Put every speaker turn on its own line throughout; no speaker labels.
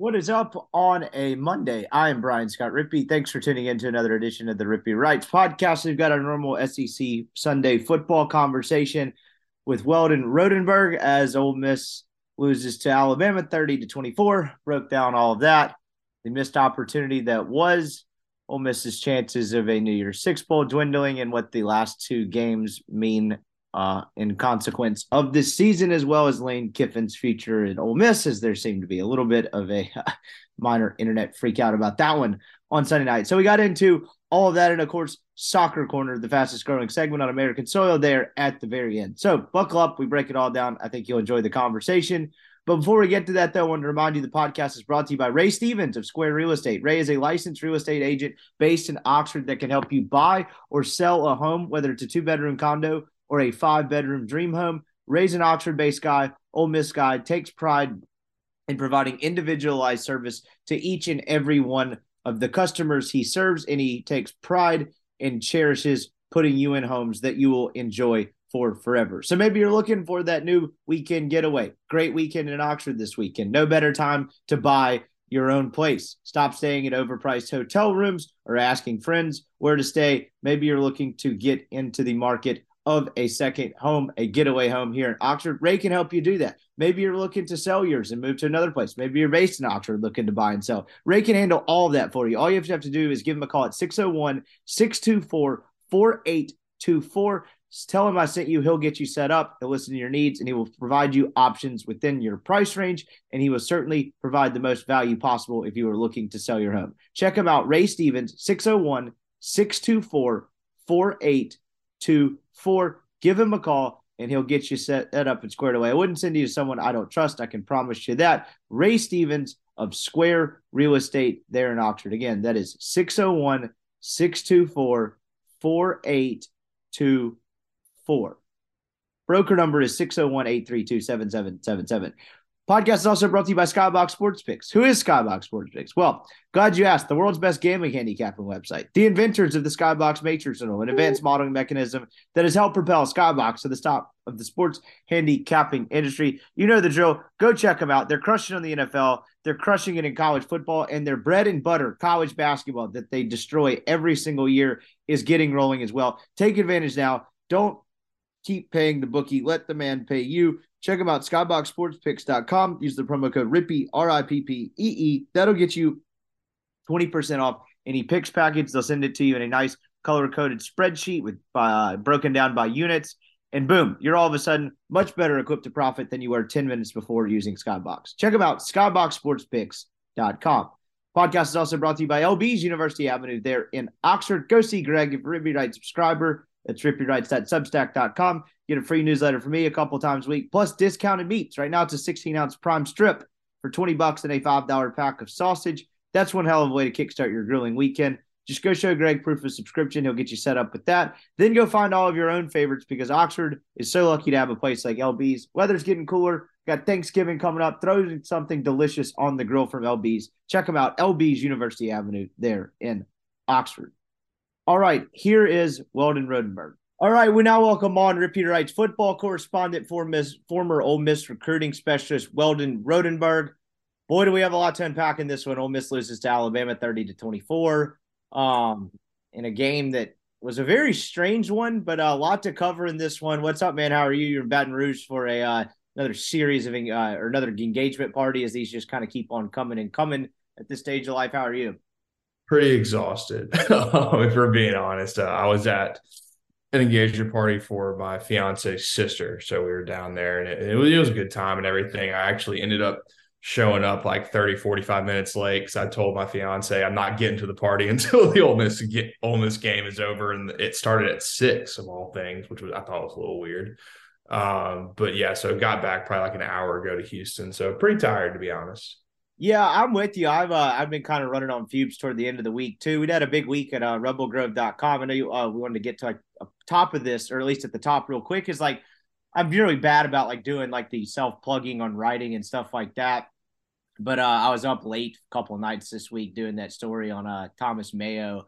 What is up on a Monday? I am Brian Scott Rippee. Thanks for tuning in to another edition of the Rippee Writes podcast. We've got our normal SEC Sunday football conversation with Weldon Rodenberg as Ole Miss loses to Alabama 30 to 24. Broke down all of that. The missed opportunity that was Ole Miss's chances of a New Year's Six Bowl dwindling and what the last two games mean uh, in consequence of this season, as well as Lane Kiffin's future at Ole Miss, as there seemed to be a little bit of a minor internet freak out about that one on Sunday night. So we got into all of that, and of course, Soccer Corner, the fastest growing segment on American soil, there at the very end. So buckle up, we break it all down. I think you'll enjoy the conversation. But before we get to that, though, I want to remind you the podcast is brought to you by Ray Stevens of Square Real Estate. Ray is a licensed real estate agent based in Oxford that can help you buy or sell a home, whether it's a two bedroom condo or a five bedroom dream home. Ray's an Oxford based guy, Ole Miss guy, takes pride in providing individualized service to each and every one of the customers he serves, and he takes pride and cherishes putting you in homes that you will enjoy for forever. So maybe you're looking for that new weekend getaway. Great weekend in Oxford this weekend. No better time to buy your own place. Stop staying at overpriced hotel rooms or asking friends where to stay. Maybe you're looking to get into the market of a second home, a getaway home here in Oxford. Ray can help you do that. Maybe you're looking to sell yours and move to another place. Maybe you're based in Oxford looking to buy and sell. Ray can handle all of that for you. All you have to do is give him a call at 601 624 4824. Tell him I sent you. He'll get you set up. He'll listen to your needs and he will provide you options within your price range. And he will certainly provide the most value possible if you are looking to sell your home. Check him out. Ray Stevens, 601 624 4824 four, give him a call and he'll get you set that up and squared away. I wouldn't send you to someone I don't trust. I can promise you that. Ray Stevens of Square Real Estate there in Oxford. Again, that is 601 624 4824. Broker number is 601 832 7777. Podcast is also brought to you by Skybox Sports Picks. Who is Skybox Sports Picks? Well, glad you asked. The world's best gambling handicapping website. The inventors of the Skybox Matrix an advanced modeling mechanism that has helped propel Skybox to the top of the sports handicapping industry. You know the drill. Go check them out. They're crushing on the NFL. They're crushing it in college football, and their bread and butter college basketball that they destroy every single year is getting rolling as well. Take advantage now. Don't keep paying the bookie. Let the man pay you. Check them out, skyboxsportspicks.com. Use the promo code RIPPEE, R I P P E E. That'll get you 20% off any picks package. They'll send it to you in a nice color coded spreadsheet with uh, broken down by units. And boom, you're all of a sudden much better equipped to profit than you were 10 minutes before using Skybox. Check them out, skyboxsportspicks.com. Podcast is also brought to you by LB's University Avenue there in Oxford. Go see Greg if you're a Right subscriber. That's rippeewrites.substack.com. Get a free newsletter from me a couple times a week, plus discounted meats. Right now, it's a 16 ounce prime strip for 20 bucks and a $5 pack of sausage. That's one hell of a way to kickstart your grilling weekend. Just go show Greg proof of subscription. He'll get you set up with that. Then go find all of your own favorites because Oxford is so lucky to have a place like LB's. Weather's getting cooler. Got Thanksgiving coming up. Throw something delicious on the grill from LB's. Check them out. LB's University Avenue there in Oxford. All right, here is Weldon Rodenberg. All right, we now welcome on Rippee Writes football correspondent for Miss, former Ole Miss recruiting specialist Weldon Rodenberg. Boy, do we have a lot to unpack in this one. Ole Miss loses to Alabama 30 to 24 um, in a game that was a very strange one, but a lot to cover in this one. What's up, man? How are you? You're in Baton Rouge for a uh, another series of uh, or another engagement party as these just kind of keep on coming and coming at this stage of life. How are you?
Pretty exhausted, if we're being honest. Uh, I was at an engagement party for my fiance's sister, so we were down there, and it, it, was, it was a good time and everything. I actually ended up showing up like 30 45 minutes late because i told my fiance i'm not getting to the party until the Ole Miss, get, Ole Miss game is over and it started at six of all things which was i thought was a little weird um, but yeah, so got back probably like an hour ago to Houston. So pretty tired to be honest.
Yeah, I'm with you. I've uh, I've been kind of running on fumes toward the end of the week too. We had a big week at uh, rebelgrove.com. I know you, uh, we wanted to get to like top of this, or at least at the top, real quick. Is like I'm really bad about like doing like the self plugging on writing and stuff like that. But uh, I was up late a couple nights this week doing that story on uh, Thomas Mayo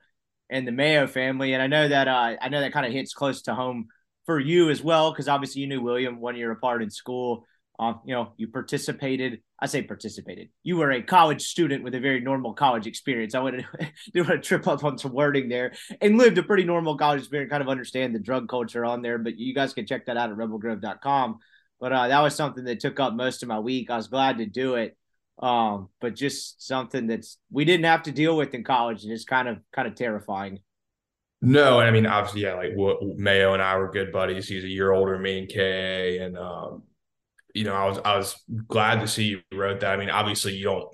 and the Mayo family, and I know that uh, I know that kind of hits close to home for you as well, because obviously you knew William one year apart in school. Um, you know, you participated. I say participated. You were a college student with a very normal college experience. I wouldn't do a trip up on some wording there and lived a pretty normal college experience, kind of understand the drug culture on there. But you guys can check that out at rebelgrove.com. But uh, that was something that took up most of my week. I was glad to do it. Um, but just something that's we didn't have to deal with in college and it's kind of kind of terrifying.
No, and I mean obviously, yeah. Like Mayo and I were good buddies. He's a year older than me and Ka, and um, you know, I was I was glad to see you wrote that. I mean, obviously, you don't,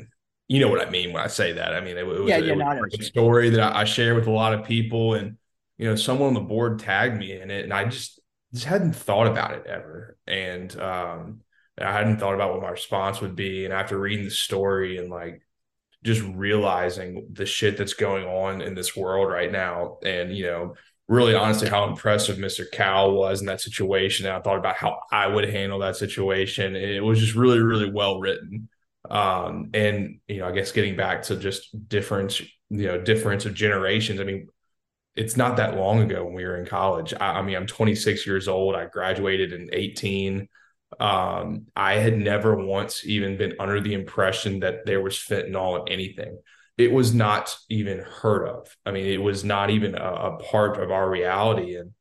you know what I mean when I say that. I mean, it, it was, yeah, it was a story that I, I share with a lot of people, and you know, someone on the board tagged me in it, and I just just hadn't thought about it ever, and um, I hadn't thought about what my response would be, and after reading the story and like just realizing the shit that's going on in this world right now. And, you know, really honestly how impressive Mr. Cal was in that situation. And I thought about how I would handle that situation. It was just really, really well written. Um, and, you know, I guess getting back to just difference, you know, difference of generations. I mean, it's not that long ago when we were in college. I, I mean, I'm 26 years old. I graduated in 18. Um, I had never once even been under the impression that there was fentanyl in anything. It was not even heard of. I mean, it was not even a, a part of our reality. And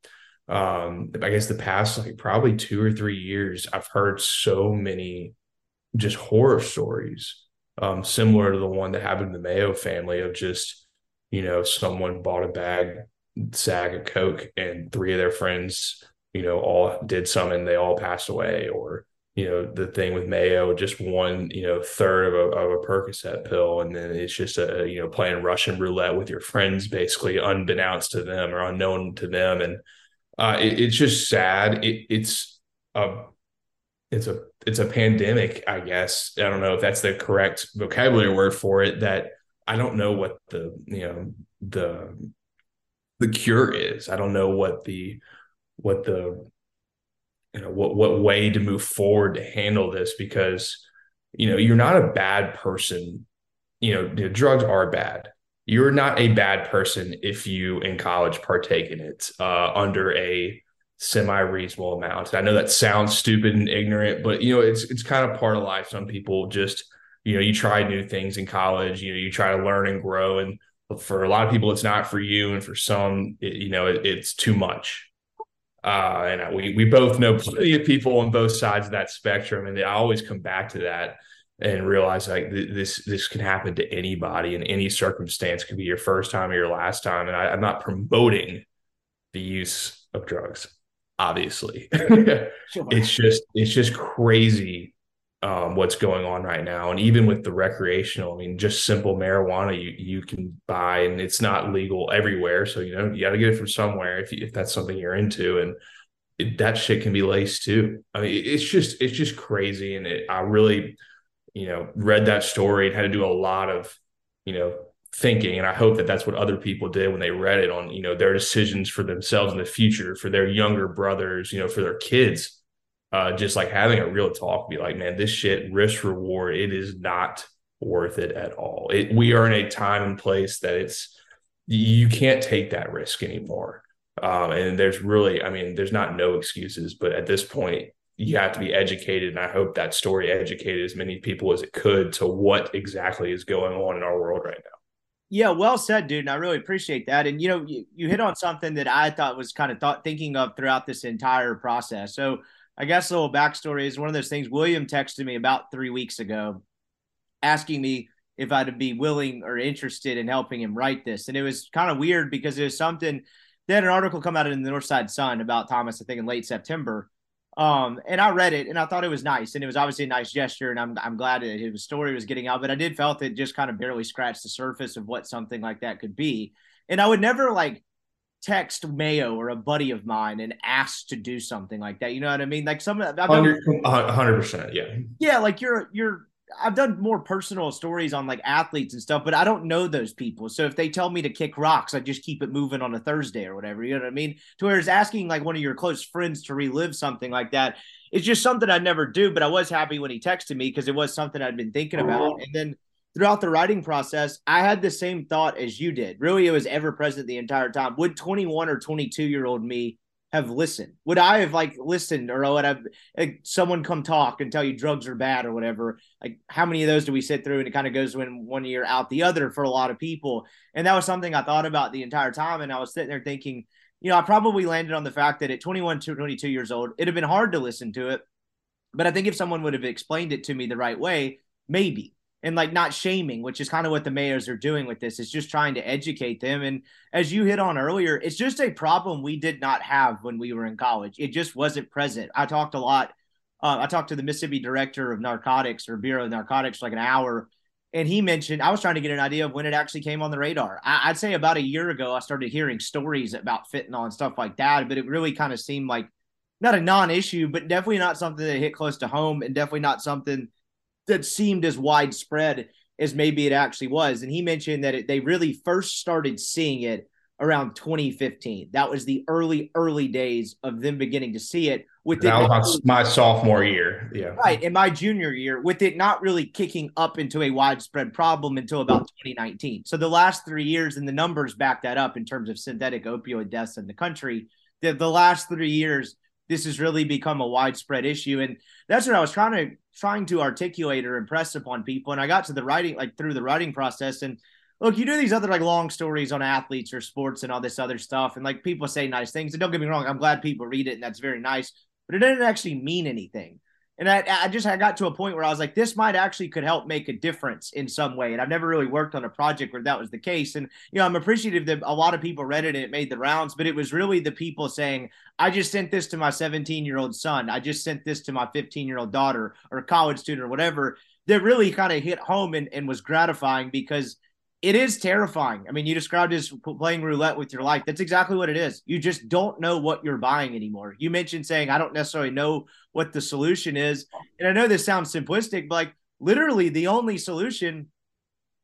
um, I guess the past like probably two or three years, I've heard so many just horror stories, um, similar to the one that happened to the Mayo family of just, you know, someone bought a bag, sag of Coke, and three of their friends you know, all did some and they all passed away, or you know, the thing with Mayo, just one, you know, third of a, of a Percocet pill, and then it's just a you know playing Russian roulette with your friends, basically unbeknownst to them or unknown to them, and uh, it, it's just sad. It, it's a it's a it's a pandemic, I guess. I don't know if that's the correct vocabulary word for it. That I don't know what the you know the the cure is. I don't know what the what the you know what what way to move forward to handle this because you know you're not a bad person. You know drugs are bad. You're not a bad person if you in college partake in it uh, under a semi reasonable amount. I know that sounds stupid and ignorant but you know it's it's kind of part of life. Some people just you know you try new things in college you know you try to learn and grow. And for a lot of people it's not for you. And for some it, you know it, it's too much uh, and we we both know plenty of people on both sides of that spectrum, and I always come back to that and realize like th- this this can happen to anybody in any circumstance. It could be your first time or your last time, and I, I'm not promoting the use of drugs. Obviously, sure. it's just it's just crazy um, what's going on right now. And even with the recreational, I mean, just simple marijuana you you can buy, and it's not legal everywhere. So you know you got to get it from somewhere if if that's something you're into, and it, that shit can be laced too. I mean, it's just it's just crazy, and it, I really, you know, read that story and had to do a lot of, you know, thinking and i hope that that's what other people did when they read it on you know their decisions for themselves in the future for their younger brothers you know for their kids uh, just like having a real talk, be like, man, this shit risk reward, it is not worth it at all. It, we are in a time and place that it's you can't take that risk anymore. Um, and there's really, I mean, there's not no excuses, but at this point, you have to be educated. And I hope that story educated as many people as it could to what exactly is going on in our world right now.
Yeah, well said, dude. And I really appreciate that. And you know, you, you hit on something that I thought was kind of thought thinking of throughout this entire process. So I guess a little backstory is one of those things. William texted me about three weeks ago, asking me if I'd be willing or interested in helping him write this. And it was kind of weird because it was something. They had an article come out in the Northside Sun about Thomas, I think, in late September um, and I read it and I thought it was nice and it was obviously a nice gesture and I'm, I'm glad that his story was getting out, but I did felt it just kind of barely scratched the surface of what something like that could be. And I would never like text Mayo or a buddy of mine and ask to do something like that. You know what I mean? Like some, I've done,
100%. Yeah.
Yeah. Like you're, you're, I've done more personal stories on like athletes and stuff, but I don't know those people. So if they tell me to kick rocks, I just keep it moving on a Thursday or whatever. You know what I mean? To where it's asking like one of your close friends to relive something like that. It's just something I'd never do. But I was happy when he texted me because it was something I'd been thinking about. And then throughout the writing process, I had the same thought as you did. Really, it was ever present the entire time. Would 21 or 22 year old me have listened? Would I have like listened or would have like, someone come talk and tell you drugs are bad or whatever? Like how many of those do we sit through and it kind of goes in one year out the other for a lot of people. And that was something I thought about the entire time. And I was sitting there thinking, you know, I probably landed on the fact that at 21 to 22 years old, it'd have been hard to listen to it. But I think if someone would have explained it to me the right way, maybe and like not shaming, which is kind of what the Mayos are doing with this. Is just trying to educate them. And as you hit on earlier, it's just a problem we did not have when we were in college. It just wasn't present. I talked a lot. Uh, I talked to the Mississippi director of narcotics or Bureau of Narcotics for like an hour, and he mentioned I was trying to get an idea of when it actually came on the radar. I, I'd say about a year ago, I started hearing stories about fentanyl and stuff like that, but it really kind of seemed like not a non-issue, but definitely not something that hit close to home, and definitely not something that seemed as widespread as maybe it actually was. And he mentioned that it, they really first started seeing it around 2015. That was the early, early days of them beginning to see it. With
that
it
was my, my sophomore year. Yeah.
Right. In my junior year, with it not really kicking up into a widespread problem until about 2019. So the last three years, and the numbers back that up in terms of synthetic opioid deaths in the country, the, the last three years, this has really become a widespread issue. And that's what I was trying to trying to articulate or impress upon people. And I got to the writing, like through the writing process. And look, you do these other like long stories on athletes or sports and all this other stuff. And like people say nice things. And don't get me wrong, I'm glad people read it and that's very nice, but it didn't actually mean anything. And I, I just I got to a point where I was like, this might actually could help make a difference in some way. And I've never really worked on a project where that was the case. And you know, I'm appreciative that a lot of people read it and it made the rounds, but it was really the people saying, I just sent this to my 17 year old son, I just sent this to my 15 year old daughter or college student or whatever, that really kind of hit home and, and was gratifying because it is terrifying. I mean, you described as playing roulette with your life. That's exactly what it is. You just don't know what you're buying anymore. You mentioned saying, I don't necessarily know what the solution is. And I know this sounds simplistic, but like literally the only solution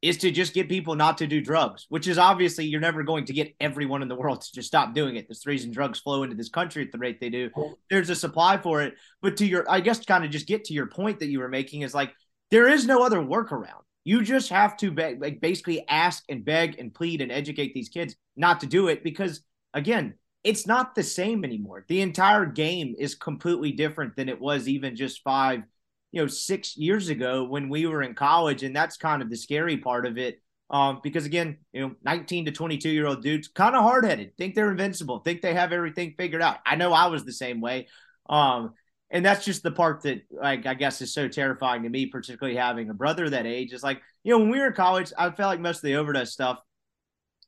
is to just get people not to do drugs, which is obviously you're never going to get everyone in the world to just stop doing it. There's the reason drugs flow into this country at the rate they do. There's a supply for it. But to your, I guess, kind of just get to your point that you were making is like, there is no other workaround you just have to beg, like basically ask and beg and plead and educate these kids not to do it because again, it's not the same anymore. The entire game is completely different than it was even just five, you know, six years ago when we were in college, and that's kind of the scary part of it. Um, because again, you know, 19 to 22 year old dudes kind of hard headed, think they're invincible, think they have everything figured out. I know I was the same way. Um, and that's just the part that like I guess is so terrifying to me, particularly having a brother that age. Is like you know when we were in college, I felt like most of the overdose stuff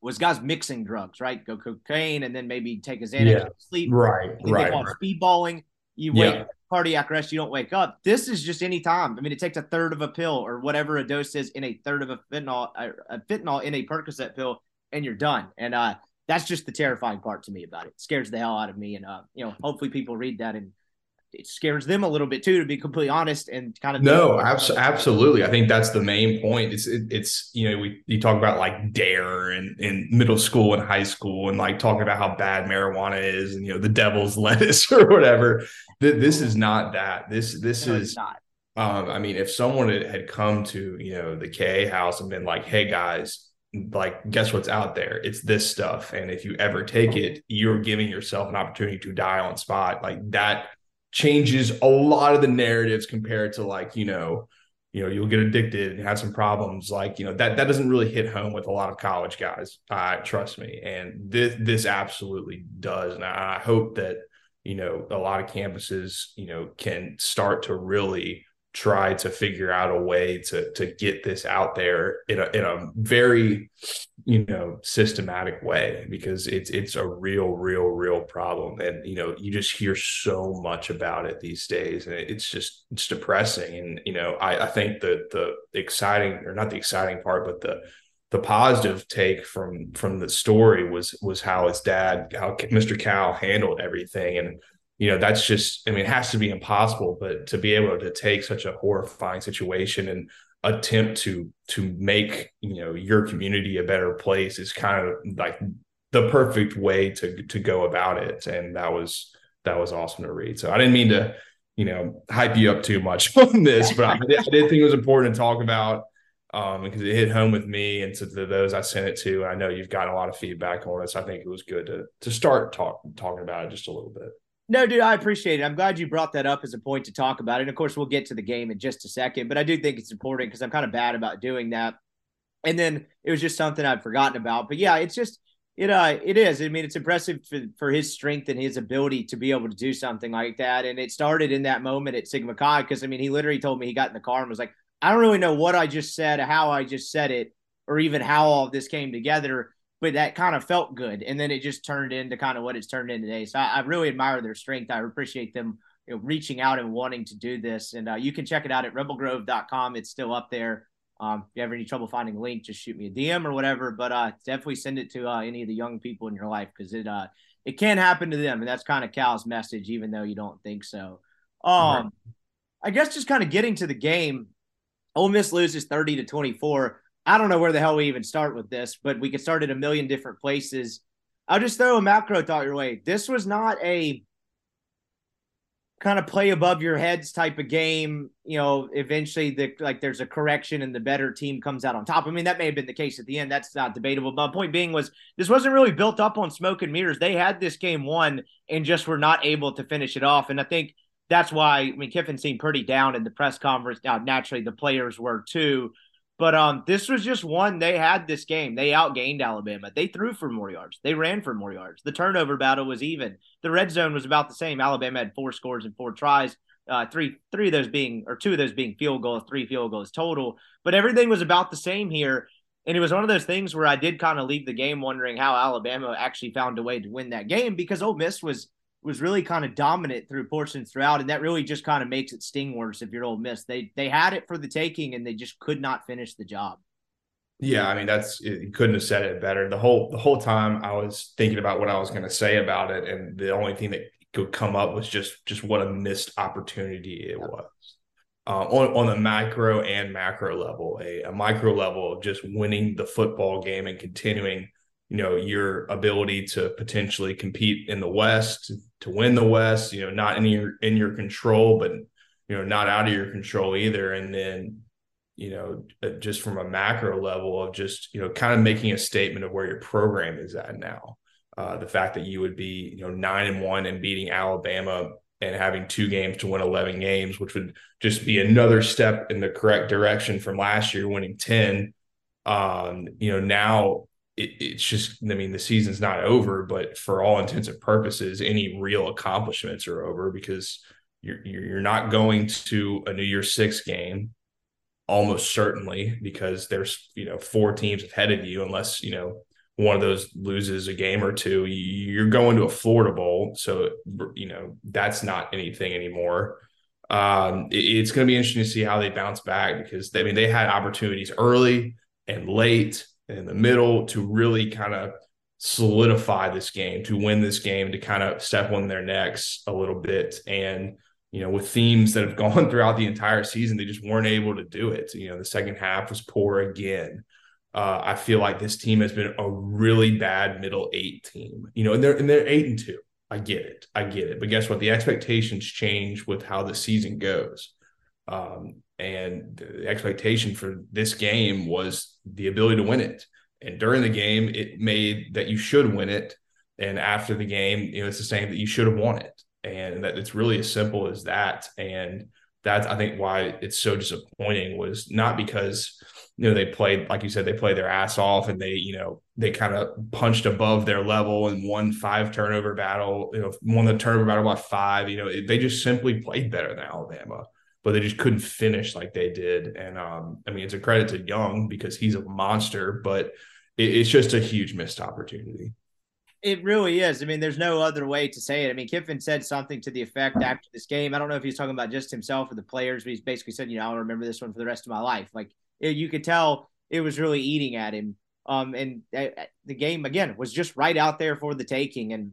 was guys mixing drugs, right? Go cocaine and then maybe take a Xanax,
yeah.
sleep,
right? Right.
right. Speedballing. You wake yeah. cardiac arrest, you don't wake up. This is just any time. I mean, it takes a third of a pill or whatever a dose is in a third of a fentanyl, a fentanyl in a Percocet pill, and you're done. And uh, that's just the terrifying part to me about it. it scares the hell out of me. And uh, you know, hopefully people read that and it scares them a little bit too, to be completely honest, and kind of
no, abs- absolutely. I think that's the main point. It's it, it's you know we you talk about like dare and in middle school and high school, and like talking about how bad marijuana is, and you know the devil's lettuce or whatever. This is not that. This this no, is not. Um, I mean, if someone had come to you know the K house and been like, "Hey guys, like guess what's out there it's this stuff and if you ever take it you're giving yourself an opportunity to die on spot like that changes a lot of the narratives compared to like you know you know you'll get addicted and have some problems like you know that that doesn't really hit home with a lot of college guys uh, trust me. And this this absolutely does. And I, I hope that you know a lot of campuses you know can start to really try to figure out a way to to get this out there in a in a very you know systematic way because it's it's a real real real problem. And you know you just hear so much about it these days and it's just it's depressing. And you know I, I think the the exciting or not the exciting part but the the positive take from from the story was was how his dad how Mr. Cal handled everything. And you know that's just i mean it has to be impossible but to be able to take such a horrifying situation and attempt to to make you know your community a better place is kind of like the perfect way to to go about it and that was that was awesome to read so i didn't mean to you know hype you up too much on this but I did, I did think it was important to talk about um, because it hit home with me and to those I sent it to. I know you've gotten a lot of feedback on so I think it was good to to start talk, talking about it just a little bit.
No, dude, I appreciate it. I'm glad you brought that up as a point to talk about. And of course, we'll get to the game in just a second, but I do think it's important because I'm kind of bad about doing that. And then it was just something I'd forgotten about. But yeah, it's just it uh it is. I mean, it's impressive for, for his strength and his ability to be able to do something like that. And it started in that moment at Sigma Chi because I mean, he literally told me he got in the car and was like, I don't really know what I just said, how I just said it, or even how all of this came together but that kind of felt good. And then it just turned into kind of what it's turned into today. So I, I really admire their strength. I appreciate them you know, reaching out and wanting to do this. And uh, you can check it out at rebelgrove.com. It's still up there. Um, if you have any trouble finding a link, just shoot me a DM or whatever. But uh, definitely send it to uh, any of the young people in your life because it uh, it can happen to them, and that's kind of Cal's message, even though you don't think so. Um, I guess just kind of getting to the game. Ole Miss loses thirty to twenty four. I don't know where the hell we even start with this, but we could start at a million different places. I'll just throw a macro thought your way. This was not a kind of play above your heads type of game. You know, eventually the like there's a correction and the better team comes out on top. I mean, that may have been the case at the end. That's not debatable. But my point being was this wasn't really built up on smoke and mirrors. They had this game won and just were not able to finish it off. And I think that's why I mean Kiffin seemed pretty down in the press conference. Now, naturally, the players were too. But um, this was just one they had this game. They outgained Alabama. They threw for more yards. They ran for more yards. The turnover battle was even. The red zone was about the same. Alabama had four scores and four tries. Uh, three three of those being or two of those being field goals, three field goals total. But everything was about the same here. And it was one of those things where I did kind of leave the game wondering how Alabama actually found a way to win that game because Ole Miss was was really kind of dominant through portions throughout, and that really just kind of makes it sting worse if you're Ole Miss. They they had it for the taking, and they just could not finish the job.
Yeah, I mean that's you couldn't have said it better. The whole the whole time I was thinking about what I was going to say about it, and the only thing that could come up was just just what a missed opportunity it was. Uh, on on the macro and macro level, a, a micro level of just winning the football game and continuing you know your ability to potentially compete in the west to win the west you know not in your in your control but you know not out of your control either. And then you know uh, just from a macro level of just you know kind of making a statement of where your program is at now. Uh, the fact that you would be you know nine and one and beating alabama and having two games to win 11 games which would just be another step in the correct direction from last year winning 10 um, you know now it, it's just i mean the season's not over but for all intents and purposes any real accomplishments are over because you're you're not going to a new year's six game almost certainly because there's you know four teams ahead of you unless you know one of those loses a game or two. You're going to a florida bowl so you know that's not anything anymore. Um, it, it's going to be interesting to see how they bounce back because they, i mean they had opportunities early and late in the middle to really kind of solidify this game, to win this game, to kind of step on their necks a little bit. And, you know, with themes that have gone throughout the entire season, they just weren't able to do it. You know, the second half was poor again. Uh, I feel like this team has been a really bad middle eight team, you know, and they're and they're eight and two. I get it. I get it. But guess what? The expectations change with how the season goes. Um, and the expectation for this game was the ability to win it. And during the game, it made that you should win it. And after the game, you know, it's the same that you should have won it. And that it's really as simple as that. And that's I think why it's so disappointing was not because you know they played like you said they played their ass off and they you know they kind of punched above their level and won five turnover battle you know won the turnover battle by five you know they just simply played better than Alabama but they just couldn't finish like they did and um, I mean it's a credit to Young because he's a monster but it, it's just a huge missed opportunity.
It really is. I mean, there's no other way to say it. I mean, Kiffin said something to the effect after this game. I don't know if he's talking about just himself or the players, but he's basically said, you know, I'll remember this one for the rest of my life. Like it, you could tell it was really eating at him. Um, and uh, the game again was just right out there for the taking. And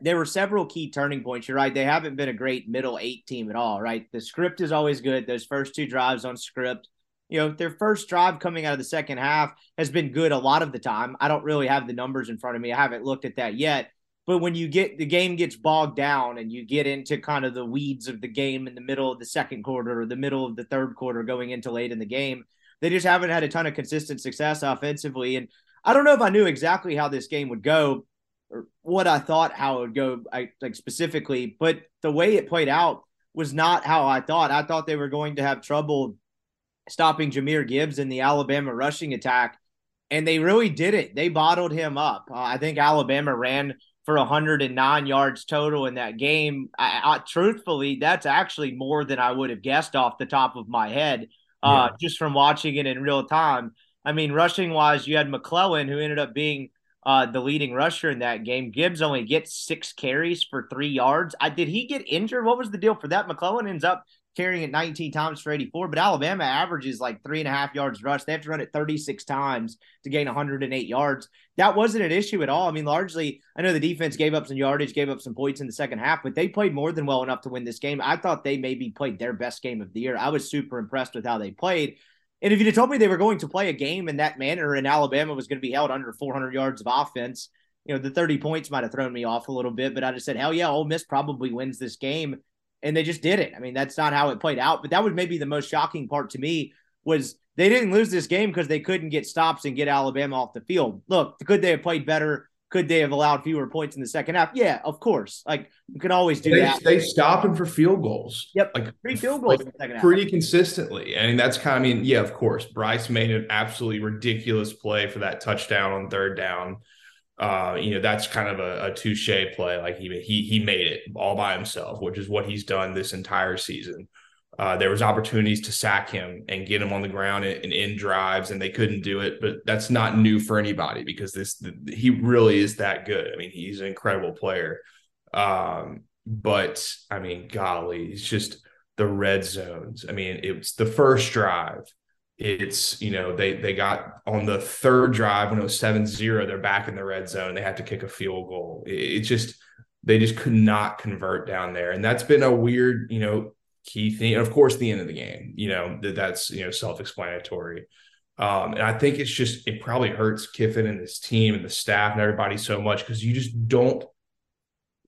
there were several key turning points. You're right; they haven't been a great middle eight team at all. Right, the script is always good. Those first two drives on script you know, their first drive coming out of the second half has been good a lot of the time. I don't really have the numbers in front of me. I haven't looked at that yet. But when you get the game gets bogged down and you get into kind of the weeds of the game in the middle of the second quarter or the middle of the third quarter going into late in the game, they just haven't had a ton of consistent success offensively. And I don't know if I knew exactly how this game would go what I thought how it would go, I, like specifically, but the way it played out was not how I thought. I thought they were going to have trouble stopping Jahmyr Gibbs in the Alabama rushing attack. And they really did it. They bottled him up. Uh, I think Alabama ran for 109 yards total in that game. I, I, truthfully, that's actually more than I would have guessed off the top of my head, uh, yeah. just from watching it in real time. I mean, rushing wise, you had McClellan, who ended up being uh, the leading rusher in that game. Gibbs only gets six carries for three yards. I, did he get injured? What was the deal for that? McClellan ends up carrying it 19 times for 84, but Alabama averages like three and a half yards rush. They have to run it 36 times to gain 108 yards. That wasn't an issue at all. I mean, largely, I know the defense gave up some yardage, gave up some points in the second half, but they played more than well enough to win this game. I thought they maybe played their best game of the year. I was super impressed with how they played. And if you'd have told me they were going to play a game in that manner and Alabama was going to be held under 400 yards of offense, you know, the 30 points might have thrown me off a little bit, but I just said, hell yeah, Ole Miss probably wins this game and they just did it. I mean, that's not how it played out, but that was maybe the most shocking part to me was they didn't lose this game because they couldn't get stops and get Alabama off the field. Look, could they have played better? Could they have allowed fewer points in the second half? Yeah, of course. Like you can always do
they,
that.
They stopped them for field goals.
Yep,
like
three field goals
like, pretty consistently. I mean, that's kind of. I mean, yeah, of course. Bryce made an absolutely ridiculous play for that touchdown on third down uh, you know, that's kind of a, a touche play. Like he he he made it all by himself, which is what he's done this entire season. Uh, there was opportunities to sack him and get him on the ground and, and in drives, and they couldn't do it. But that's not new for anybody because this the, he really is that good. I mean, he's an incredible player. Um, but I mean, golly, it's just the red zones. I mean, it's the first drive it's you know they they got on the third drive when it was 7-0 they're back in the red zone they had to kick a field goal it's just they just could not convert down there and that's been a weird you know key thing and of course the end of the game you know that that's you know self-explanatory. Um, and I think it's just it probably hurts Kiffin and his team and the staff and everybody so much because you just don't.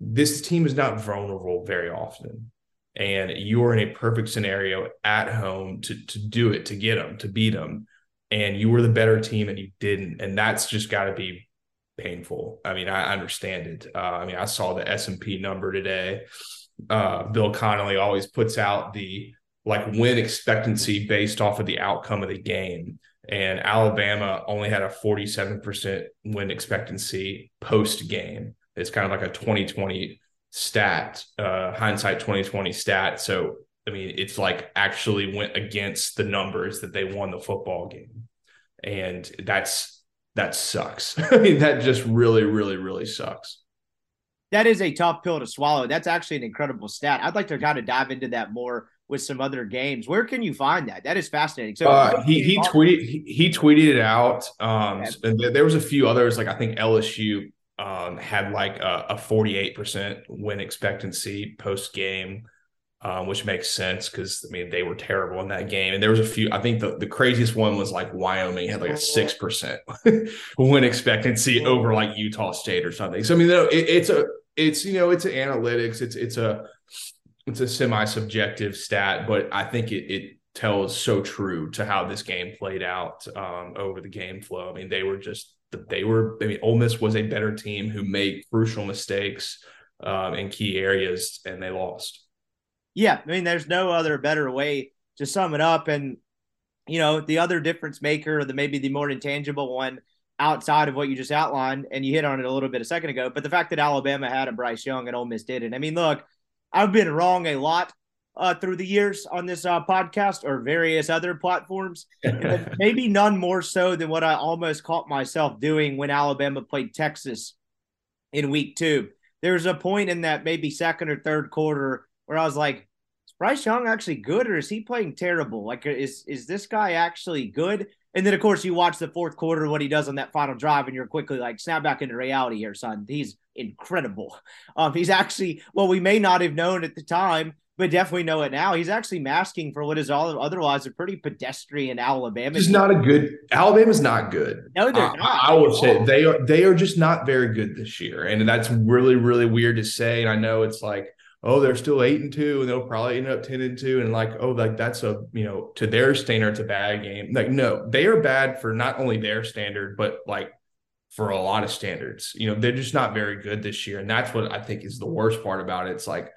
This team is not vulnerable very often. And you are in a perfect scenario at home to to do it to get them to beat them and you were the better team and you didn't. And that's just got to be painful. I mean i understand it. Uh, i mean i saw the s&p number today uh, bill connelly always puts out the like win expectancy based off of the outcome of the game and alabama only had a 47% win expectancy post game it's kind of like a 2020 stat, uh, hindsight 2020 stat. So, I mean, it's like actually went against the numbers that they won the football game. And that's, that sucks. I mean, that just really, really, really sucks.
That is a tough pill to swallow. That's actually an incredible stat. I'd like to kind of dive into that more with some other games. Where can you find that? That is fascinating. So
uh, he he tweeted he, he, tweeted it out. Um, and there was a few others like I think LSU um, had like a, a 48% win expectancy post game, um, which makes sense because I mean they were terrible in that game. And there was a few. I think the, the craziest one was like Wyoming had like a six percent win expectancy over like Utah State or something. So I mean, it, it's a it's you know it's an analytics. It's it's a it's a semi subjective stat, but I think it it tells so true to how this game played out um, over the game flow. I mean, they were just they were. I mean, Ole Miss was a better team who made crucial mistakes um, in key areas, and they lost.
Yeah, I mean, there's no other better way to sum it up. And you know, the other difference maker, the maybe the more intangible one outside of what you just outlined, and you hit on it a little bit a second ago, but the fact that Alabama had a Bryce Young and Ole Miss didn't. I mean, look, I've been wrong a lot uh, through the years on this uh, podcast or various other platforms. maybe none more so than what I almost caught myself doing when Alabama played Texas in week two. There was a point in that maybe second or third quarter where I was like, is Bryce Young actually good or is he playing terrible? Like, is is this guy actually good? And then, of course, you watch the fourth quarter, what he does on that final drive, and you're quickly like, snap back into reality here, son. He's incredible. Um, he's actually, well, we may not have known at the time, but definitely know it now. He's actually masking for what is all otherwise a pretty pedestrian Alabama.
He's not a good Alabama. Alabama's not good.
No, they're not.
I, I would say they are they are just not very good this year. And that's really, really weird to say. And I know it's like, oh, they're still eight and two, and they'll probably end up ten and two. And like, oh, like that's a you know, to their standard, it's a bad game. Like, no, they are bad for not only their standard, but like for a lot of standards. You know, they're just not very good this year. And that's what I think is the worst part about it. It's like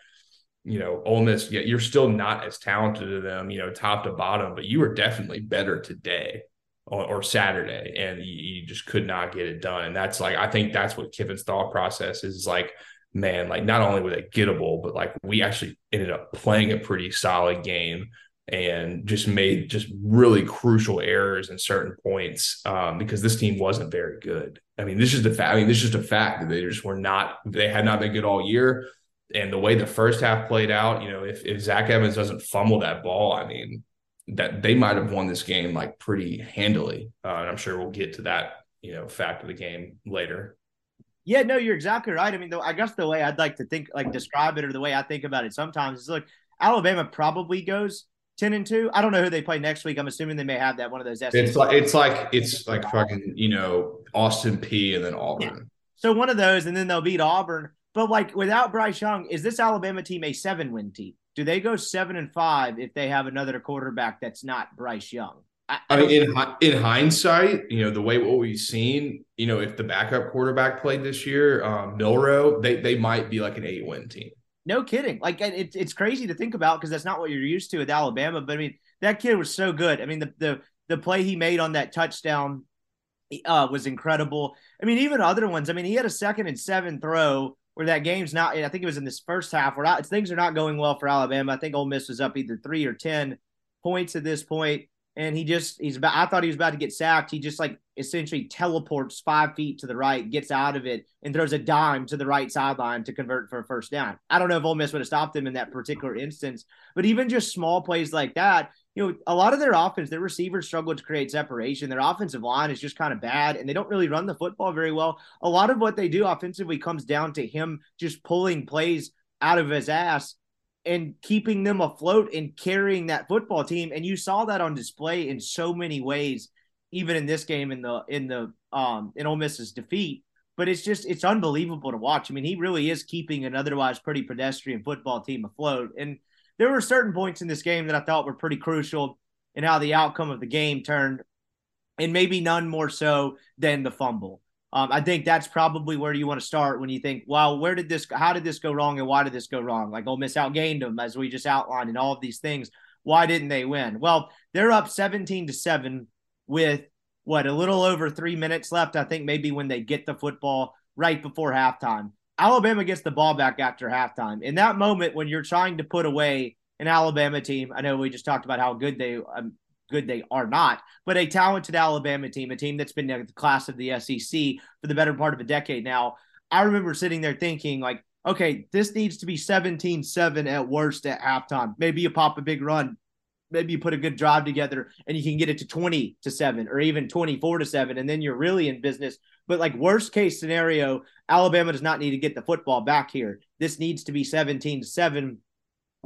you know, Ole Miss, yeah, you're still not as talented as them, you know, top to bottom, but you were definitely better today or, Saturday, and you, just could not get it done. And that's like, I think that's what Kiffin's thought process is like, man, like not only were they gettable, but like we actually ended up playing a pretty solid game and just made just really crucial errors in certain points um, because this team wasn't very good. I mean, this is the fact. I mean, this is just a fact that they just were not. They had not been good all year and the way the first half played out, you know, if, if Zach Evans doesn't fumble that ball, I mean, that they might have won this game like pretty handily. Uh, and I'm sure we'll get to that, you know, fact of the game later.
Yeah, no, you're exactly right. I mean, though, I guess the way I'd like to think, like describe it, or the way I think about it sometimes is like Alabama probably goes ten and two. I don't know who they play next week. I'm assuming they may have that one of those. SEC
it's like it's like it's like fucking you know Austin Peay and then Auburn. Yeah.
So one of those, and then they'll beat Auburn. But like without Bryce Young, is this Alabama team a seven win team? Do they go seven and five if they have another quarterback that's not Bryce Young?
I, I, I mean, in in hindsight, you know the way what we've seen, you know, if the backup quarterback played this year, um, Milroe, they they might be like an eight win team.
No kidding. Like it, it's crazy to think about because that's not what you're used to with Alabama. But I mean, that kid was so good. I mean, the the the play he made on that touchdown uh, was incredible. I mean, even other ones. I mean, he had a second and seven throw where that game's not. I think it was in this first half where not, things are not going well for Alabama. I think Ole Miss was up either three or ten points at this point, and he just he's about. I thought he was about to get sacked. He just like essentially teleports five feet to the right, gets out of it, and throws a dime to the right sideline to convert for a first down. I don't know if Ole Miss would have stopped him in that particular instance, but even just small plays like that, you know, a lot of their offense, their receivers struggle to create separation. Their offensive line is just kind of bad, and they don't really run the football very well. A lot of what they do offensively comes down to him just pulling plays out of his ass and keeping them afloat and carrying that football team. And you saw that on display in so many ways, even in this game in the in the um in Ole Miss's defeat. But it's just it's unbelievable to watch. I mean, he really is keeping an otherwise pretty pedestrian football team afloat. And there were certain points in this game that I thought were pretty crucial in how the outcome of the game turned, and maybe none more so than the fumble. Um, I think that's probably where you want to start when you think, well, where did this, how did this go wrong, and why did this go wrong? Like Ole Miss outgained them, as we just outlined, and all of these things. Why didn't they win? Well, they're up 17 to seven with what a little over three minutes left. I think maybe when they get the football right before halftime. Alabama gets the ball back after halftime. In that moment, when you're trying to put away an Alabama team, I know we just talked about how good they um, good they are not, but a talented Alabama team, a team that's been the class of the SEC for the better part of a decade now. I remember sitting there thinking, like, okay, this needs to be 17 7 at worst at halftime. Maybe you pop a big run. Maybe you put a good drive together and you can get it to 20 to 7 or even 24 to 7. And then you're really in business but like worst case scenario, Alabama does not need to get the football back here. This needs to be 17 to 7.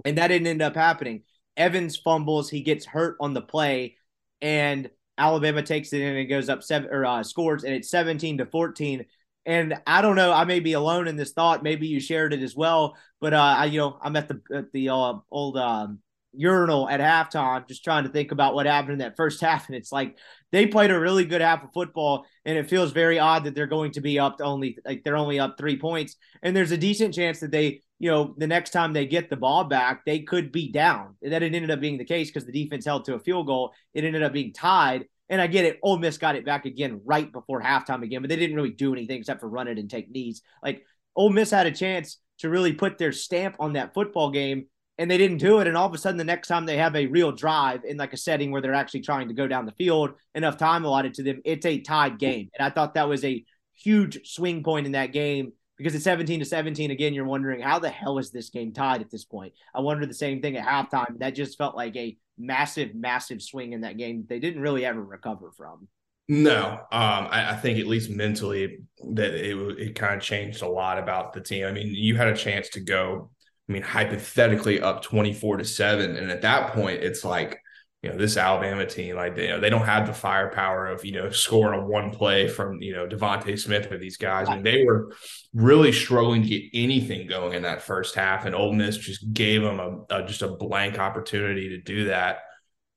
And that didn't end up happening. Evans fumbles, he gets hurt on the play, and Alabama takes it in and goes up seven or uh, scores, and it's 17 to 14. And I don't know, I may be alone in this thought. Maybe you shared it as well, but uh, I, you know, I'm at the at the uh, old um, urinal at halftime, just trying to think about what happened in that first half. And it's like they played a really good half of football, and it feels very odd that they're going to be up to only like they're only up three points. And there's a decent chance that they, you know, the next time they get the ball back, they could be down. That it ended up being the case because the defense held to a field goal. It ended up being tied. And I get it. Ole Miss got it back again right before halftime again, but they didn't really do anything except for run it and take knees. Like Ole Miss had a chance to really put their stamp on that football game and they didn't do it. And all of a sudden, the next time they have a real drive in like a setting where they're actually trying to go down the field, enough time allotted to them, it's a tied game. And I thought that was a huge swing point in that game because it's 17 to 17. Again, you're wondering how the hell is this game tied at this point? I wonder the same thing at halftime. That just felt like a massive, massive swing in that game they didn't really ever recover from.
No, um, I, I, think at least mentally that it it kind of changed a lot about the team. I mean, you had a chance to go I mean, hypothetically up 24 to seven. And at that point, it's like, you know, this Alabama team, like, you know, they don't have the firepower of, you know, scoring a one play from, you know, DeVonta Smith or these guys. I mean, they were really struggling to get anything going in that first half. And Ole Miss just gave them a, a just a blank opportunity to do that.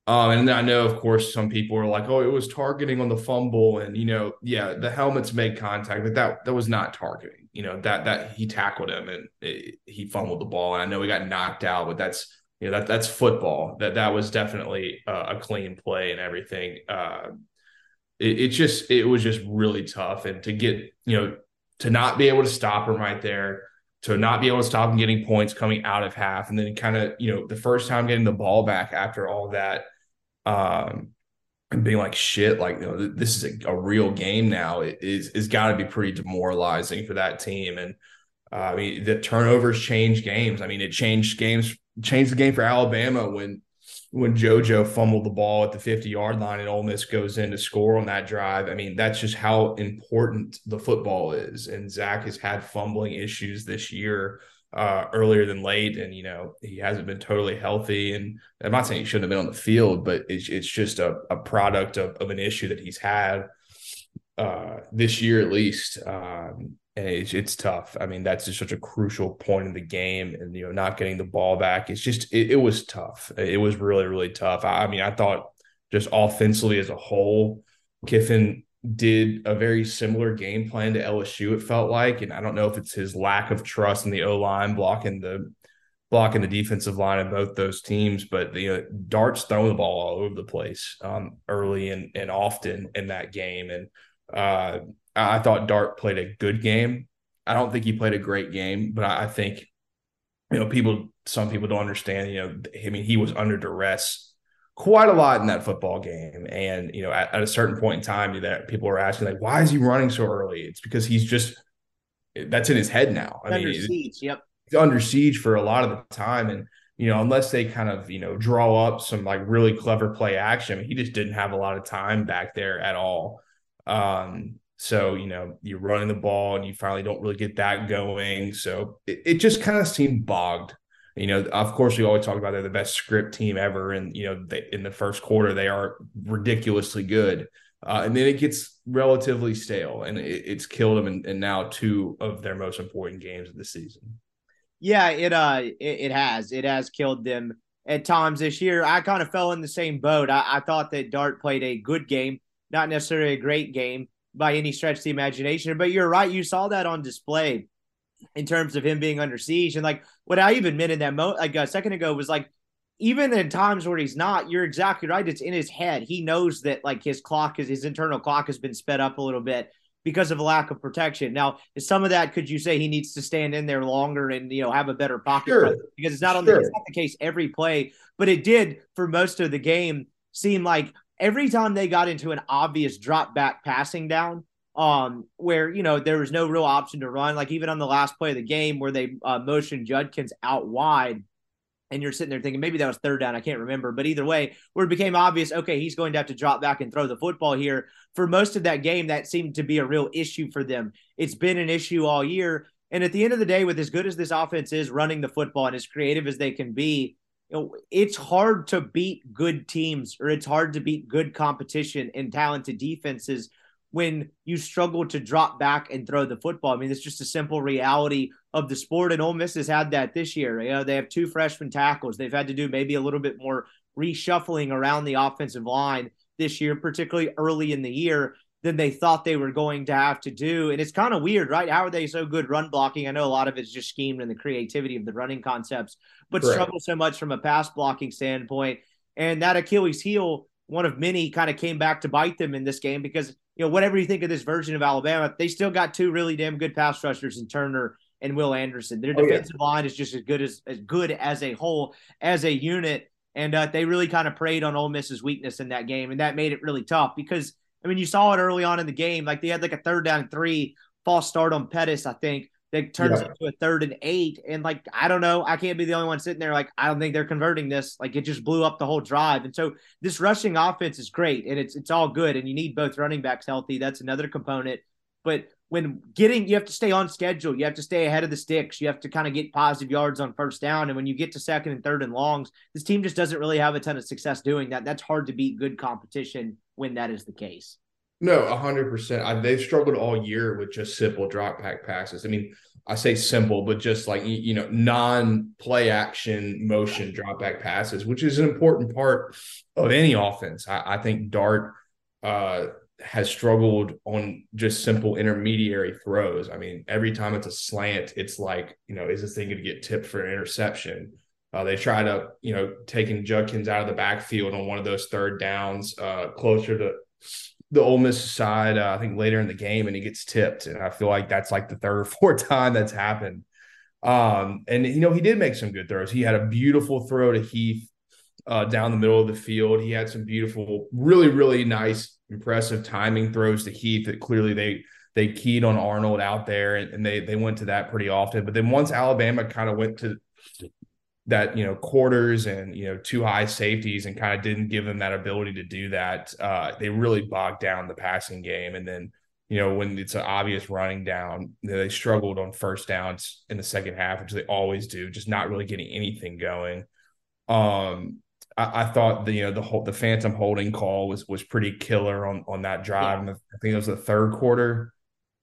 Um, and I know, of course, some people were like, "Oh, it was targeting on the fumble," and you know, yeah, the helmets made contact, but that that was not targeting. You know, that that he tackled him and it, he fumbled the ball, and I know he got knocked out, but that's you know that that's football. That that was definitely uh, a clean play and everything. Uh, it, it just it was just really tough, and to get you know to not be able to stop him right there to not be able to stop him getting points coming out of half and then kind of you know the first time getting the ball back after all that um, and being like shit, like you know, this is a, a real game now. It is is got to be pretty demoralizing for that team. And uh, I mean, the turnovers change games. I mean, it changed games, changed the game for Alabama when when JoJo fumbled the ball at the 50 yard line and Ole Miss goes in to score on that drive. I mean, that's just how important the football is. And Zach has had fumbling issues this year uh, earlier than late, and you know he hasn't been totally healthy. And I'm not saying he shouldn't have been on the field, but it's, it's just a, a product of, of an issue that he's had uh, this year at least. Um, and it's, it's tough. I mean, that's just such a crucial point in the game, and you know, not getting the ball back. It's just it, it was tough. It was really really tough. I, I mean, I thought just offensively as a whole, Kiffin did a very similar game plan to LSU. It felt like, and I don't know if it's his lack of trust in the O line blocking the blocking the defensive line of both those teams, but the uh, Dart's throwing the ball all over the place um, early and and often in that game, and uh, I thought Dart played a good game. I don't think he played a great game, but I, I think you know people. Some people don't understand. You know, I mean, he was under duress quite a lot in that football game. And, you know, at, at, a certain point in time that people are asking, like, why is he running so early? It's because he's just that's in his head now.
I under mean, siege. Yep.
He's under siege for a lot of the time. And, you know, unless they kind of, you know, draw up some like really clever play action, he just didn't have a lot of time back there at all. Um, so, you know, you're running the ball and you finally don't really get that going. So it, it just kind of seemed bogged you know, of course, we always talk about they're the best script team ever, and you know, they, in the first quarter they are ridiculously good, uh, and then it gets relatively stale, and it, it's killed them And, now two of their most important games of the season.
Yeah, it uh, it, it has it has killed them at times this year. I kind of fell in the same boat. I, I thought that Dart played a good game, not necessarily a great game by any stretch of the imagination, but you're right. You saw that on display in terms of him being under siege. And like what I even meant in that moment, like a second ago was like even in times where he's not, you're exactly right. It's in his head. He knows that like his clock is his internal clock has been sped up a little bit because of a lack of protection. Now, is some of that could you say he needs to stand in there longer and you know have a better pocket
sure.
because it's not on the, it's not the case every play, but it did for most of the game seem like every time they got into an obvious drop back passing down, um, where you know there was no real option to run. Like even on the last play of the game where they uh, motioned Judkins out wide, and you're sitting there thinking maybe that was third down. I can't remember, but either way, where it became obvious, okay, he's going to have to drop back and throw the football here. For most of that game, that seemed to be a real issue for them. It's been an issue all year. And at the end of the day, with as good as this offense is running the football and as creative as they can be, you know, it's hard to beat good teams or it's hard to beat good competition and talented defenses when you struggle to drop back and throw the football. I mean, it's just a simple reality of the sport, and Ole Miss has had that this year. You know, they have two freshman tackles. They've had to do maybe a little bit more reshuffling around the offensive line this year, particularly early in the year than they thought they were going to have to do. And it's kind of weird, right? How are they so good run blocking? I know a lot of it's just schemed and the creativity of the running concepts, but Correct. struggle so much from a pass blocking standpoint. And that Achilles heel, one of many, kind of came back to bite them in this game because, you know, whatever you think of this version of Alabama, they still got two really damn good pass rushers in Turner and Will Anderson. Their defensive oh, yeah. line is just as good as as good as a whole, as a unit. And uh, they really kind of preyed on Ole Miss's weakness in that game, and that made it really tough because I mean, you saw it early on in the game. Like they had like a third down and three false start on Pettus, I think, that turns yeah. into a third and eight. And like, I don't know, I can't be the only one sitting there. Like, I don't think they're converting this. Like, it just blew up the whole drive. And so this rushing offense is great, and it's it's all good. And you need both running backs healthy. That's another component. But when getting, you have to stay on schedule. You have to stay ahead of the sticks. You have to kind of get positive yards on first down. And when you get to second and third and longs, this team just doesn't really have a ton of success doing that. That's hard to beat good competition when that is the case.
No, hundred percent. They've struggled all year with just simple drop back passes. I mean, I say simple, but just like you know, non-play action motion drop back passes, which is an important part of any offense. I, I think Dart uh, has struggled on just simple intermediary throws. I mean, every time it's a slant, it's like, you know, is this thing going to get tipped for an interception? Uh, they try to, you know, taking Judkins out of the backfield on one of those third downs uh, closer to the Ole Miss side, uh, I think later in the game, and he gets tipped. And I feel like that's like the third or fourth time that's happened. Um, and you know, he did make some good throws. He had a beautiful throw to Heath uh, down the middle of the field. He had some beautiful, really, really nice, impressive timing throws to Heath that clearly they they keyed on Arnold out there, and, and they they went to that pretty often. But then once Alabama kind of went to that you know quarters and you know two high safeties and kind of didn't give them that ability to do that. Uh, they really bogged down the passing game, and then you know when it's an obvious running down, they struggled on first downs in the second half, which they always do, just not really getting anything going. Um, I, I thought the you know the whole the phantom holding call was was pretty killer on on that drive. Yeah. I think it was the third quarter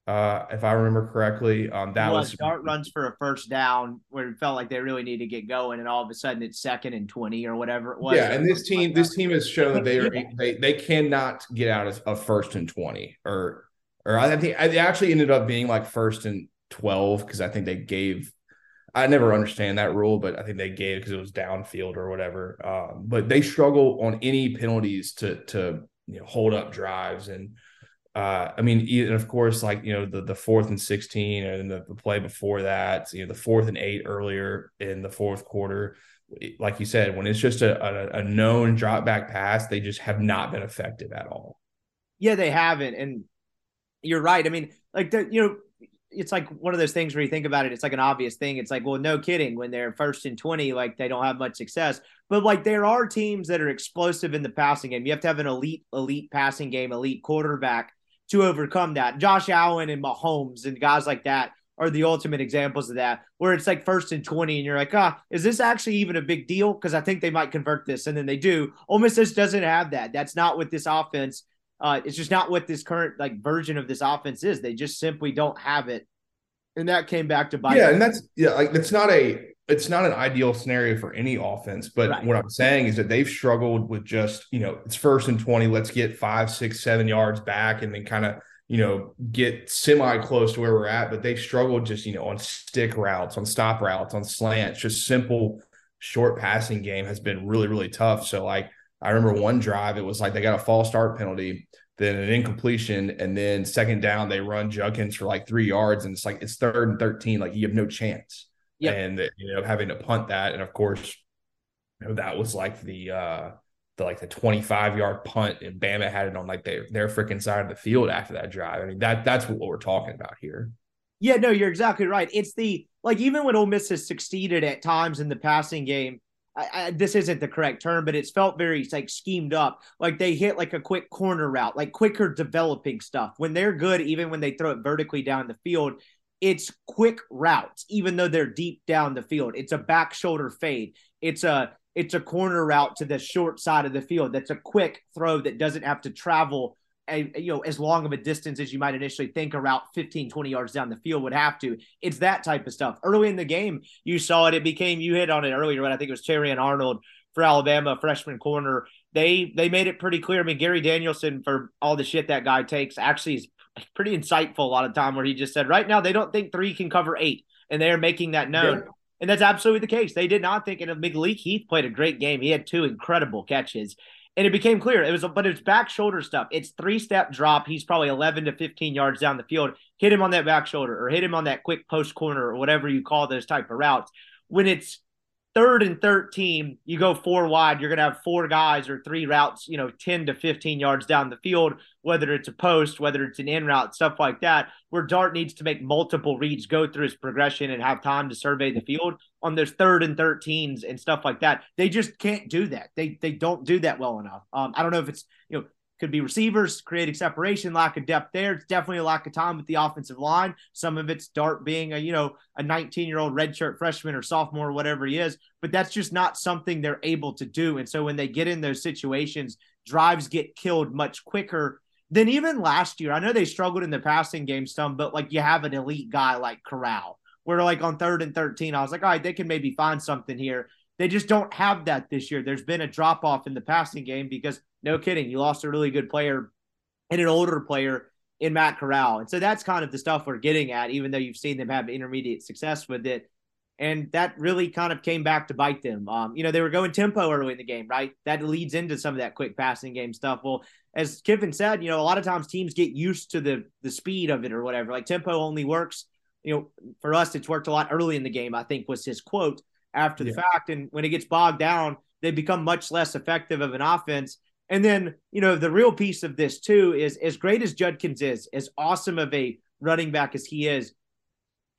uh, if I remember correctly. Um, that was, was
Dart runs for a first down where it felt like they really need to get going, and all of a sudden it's second and twenty or whatever it was.
Yeah, and this team, this team has shown that they are they they cannot get out of, of first and twenty, or or I think it actually ended up being like first and twelve because I think they gave. I never understand that rule, but I think they gave because it was downfield or whatever. Um, but they struggle on any penalties to to you know hold up drives and uh, I mean, and of course, like you know, the the fourth and sixteen, and the, the play before that, you know, the fourth and eight earlier in the fourth quarter. Like you said, when it's just a, a, a known drop back pass, they just have not been effective at all.
Yeah, they haven't, and you're right. I mean, like the you know, it's like one of those things where you think about it, it's like an obvious thing. It's like, well, no kidding. When they're first and 20, like they don't have much success. But like there are teams that are explosive in the passing game. You have to have an elite, elite passing game, elite quarterback to overcome that. Josh Allen and Mahomes and guys like that are the ultimate examples of that, where it's like first and 20, and you're like, ah, is this actually even a big deal? Because I think they might convert this. And then they do. Ole Miss just doesn't have that. That's not what this offense, uh, it's just not what this current like version of this offense is. They just simply don't have it. And that came back to bite.
Yeah, and that's yeah, like it's not a it's not an ideal scenario for any offense. But right. what I'm saying is that they've struggled with just, you know, it's first and 20. Let's get five, six, seven yards back and then kind of, you know, get semi close to where we're at. But they've struggled just, you know, on stick routes, on stop routes, on slants, just simple short passing game has been really, really tough. So, like, I remember one drive, it was like they got a false start penalty, then an incompletion, and then second down, they run Judkins for like three yards. And it's like, it's third and 13. Like, you have no chance yep. and you know having to punt that, and of course, you know that was like the uh the like the 25 yard punt, and Bama had it on like their their freaking side of the field after that drive. I mean that that's what we're talking about here.
Yeah, no, you're exactly right. It's the like even when Ole Miss has succeeded at times in the passing game. I, I, this isn't the correct term, but it's felt very like schemed up. Like they hit like a quick corner route, like quicker developing stuff. When they're good, even when they throw it vertically down the field, it's quick routes, even though they're deep down the field. It's a back shoulder fade. It's a it's a corner route to the short side of the field. That's a quick throw that doesn't have to travel a you know as long of a distance as you might initially think a route 15 20 yards down the field would have to it's that type of stuff early in the game you saw it it became you hit on it earlier when i think it was Terrion Arnold for alabama freshman corner they they made it pretty clear i mean gary danielson for all the shit that guy takes actually is pretty insightful a lot of time where he just said right now they don't think three can cover eight and they're making that known yeah. And that's absolutely the case. They did not think, and Malik Heath played a great game. He had two incredible catches and it became clear it was a but it's back shoulder stuff it's three step drop he's probably 11 to 15 yards down the field hit him on that back shoulder or hit him on that quick post corner or whatever you call those type of routes when it's third and 13, you go four wide, you're going to have four guys or three routes, you know, 10 to 15 yards down the field, whether it's a post, whether it's an in route, stuff like that, where Dart needs to make multiple reads, go through his progression and have time to survey the field on those third and 13s and stuff like that. They just can't do that. They they don't do that well enough. Um, I don't know if it's, you know, could be receivers creating separation, lack of depth there. It's definitely a lack of time with the offensive line. Some of it's Dart being a, you know, a 19 year old redshirt freshman or sophomore, or whatever he is, but that's just not something they're able to do. And so when they get in those situations, drives get killed much quicker than even last year. I know they struggled in the passing game some, but like you have an elite guy like Corral, where like on third and 13, I was like, all right, they can maybe find something here. They just don't have that this year. There's been a drop off in the passing game because no kidding, you lost a really good player and an older player in Matt Corral. And so that's kind of the stuff we're getting at, even though you've seen them have intermediate success with it. And that really kind of came back to bite them. Um, you know, they were going tempo early in the game, right? That leads into some of that quick passing game stuff. Well, as Kiffin said, you know, a lot of times teams get used to the the speed of it or whatever. Like tempo only works, you know, for us, it's worked a lot early in the game, I think was his quote after the yeah. fact. And when it gets bogged down, they become much less effective of an offense. And then, you know, the real piece of this too is as great as Judkins is, as awesome of a running back as he is,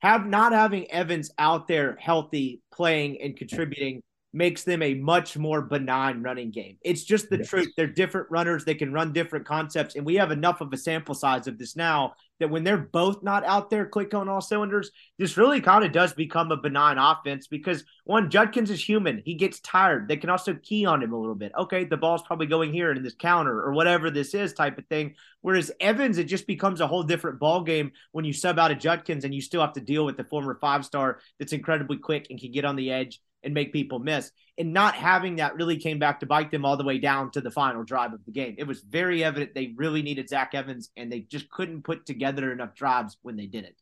have not having Evans out there healthy, playing and contributing makes them a much more benign running game. It's just the yes. truth. They're different runners. They can run different concepts. And we have enough of a sample size of this now that when they're both not out there click on all cylinders, this really kind of does become a benign offense because one, Judkins is human. He gets tired. They can also key on him a little bit. Okay, the ball's probably going here in this counter or whatever this is type of thing. Whereas Evans, it just becomes a whole different ball game when you sub out a Judkins and you still have to deal with the former five star that's incredibly quick and can get on the edge and make people miss. And not having that really came back to bite them all the way down to the final drive of the game. It was very evident they really needed Zach Evans, and they just couldn't put together enough drives when they did it.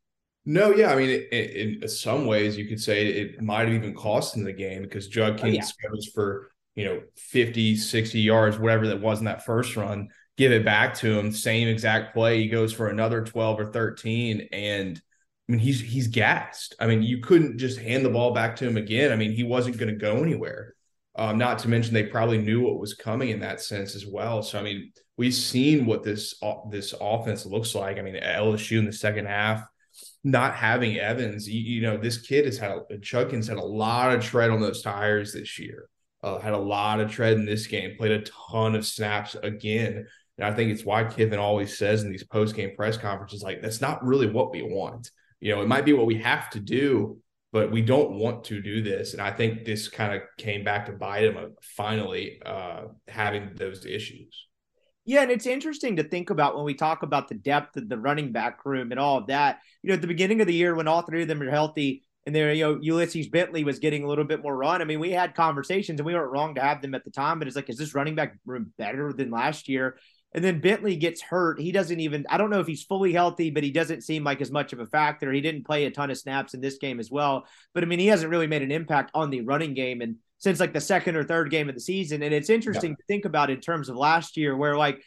No, yeah, I mean, it, it, in some ways, you could say it might have even cost them the game because Judkins oh, yeah. goes for you know 50, 60 yards, whatever that was in that first run. Give it back to him, same exact play. He goes for another twelve or thirteen, and I mean, he's he's gassed. I mean, you couldn't just hand the ball back to him again. I mean, he wasn't going to go anywhere. Um, not to mention they probably knew what was coming in that sense as well. So I mean, we've seen what this this offense looks like. I mean, LSU in the second half, not having Evans, you, you know, this kid has had a, Judkins had a lot of tread on those tires this year. Uh, had a lot of tread in this game. Played a ton of snaps again. And I think it's why Kiffin always says in these post game press conferences, like, that's not really what we want you know, it might be what we have to do, but we don't want to do this. And I think this kind of came back to bite him uh, finally uh, having those issues.
Yeah, and it's interesting to think about when we talk about the depth of the running back room and all of that. You know, at the beginning of the year when all three of them are healthy, and there, you know, Ulysses Bentley was getting a little bit more run. I mean, we had conversations and we weren't wrong to have them at the time, but it's like, is this running back room better than last year? And then Bentley gets hurt. He doesn't even, I don't know if he's fully healthy, but he doesn't seem like as much of a factor. He didn't play a ton of snaps in this game as well. But I mean, he hasn't really made an impact on the running game and since like the second or third game of the season. And it's interesting yeah. to think about in terms of last year, where like,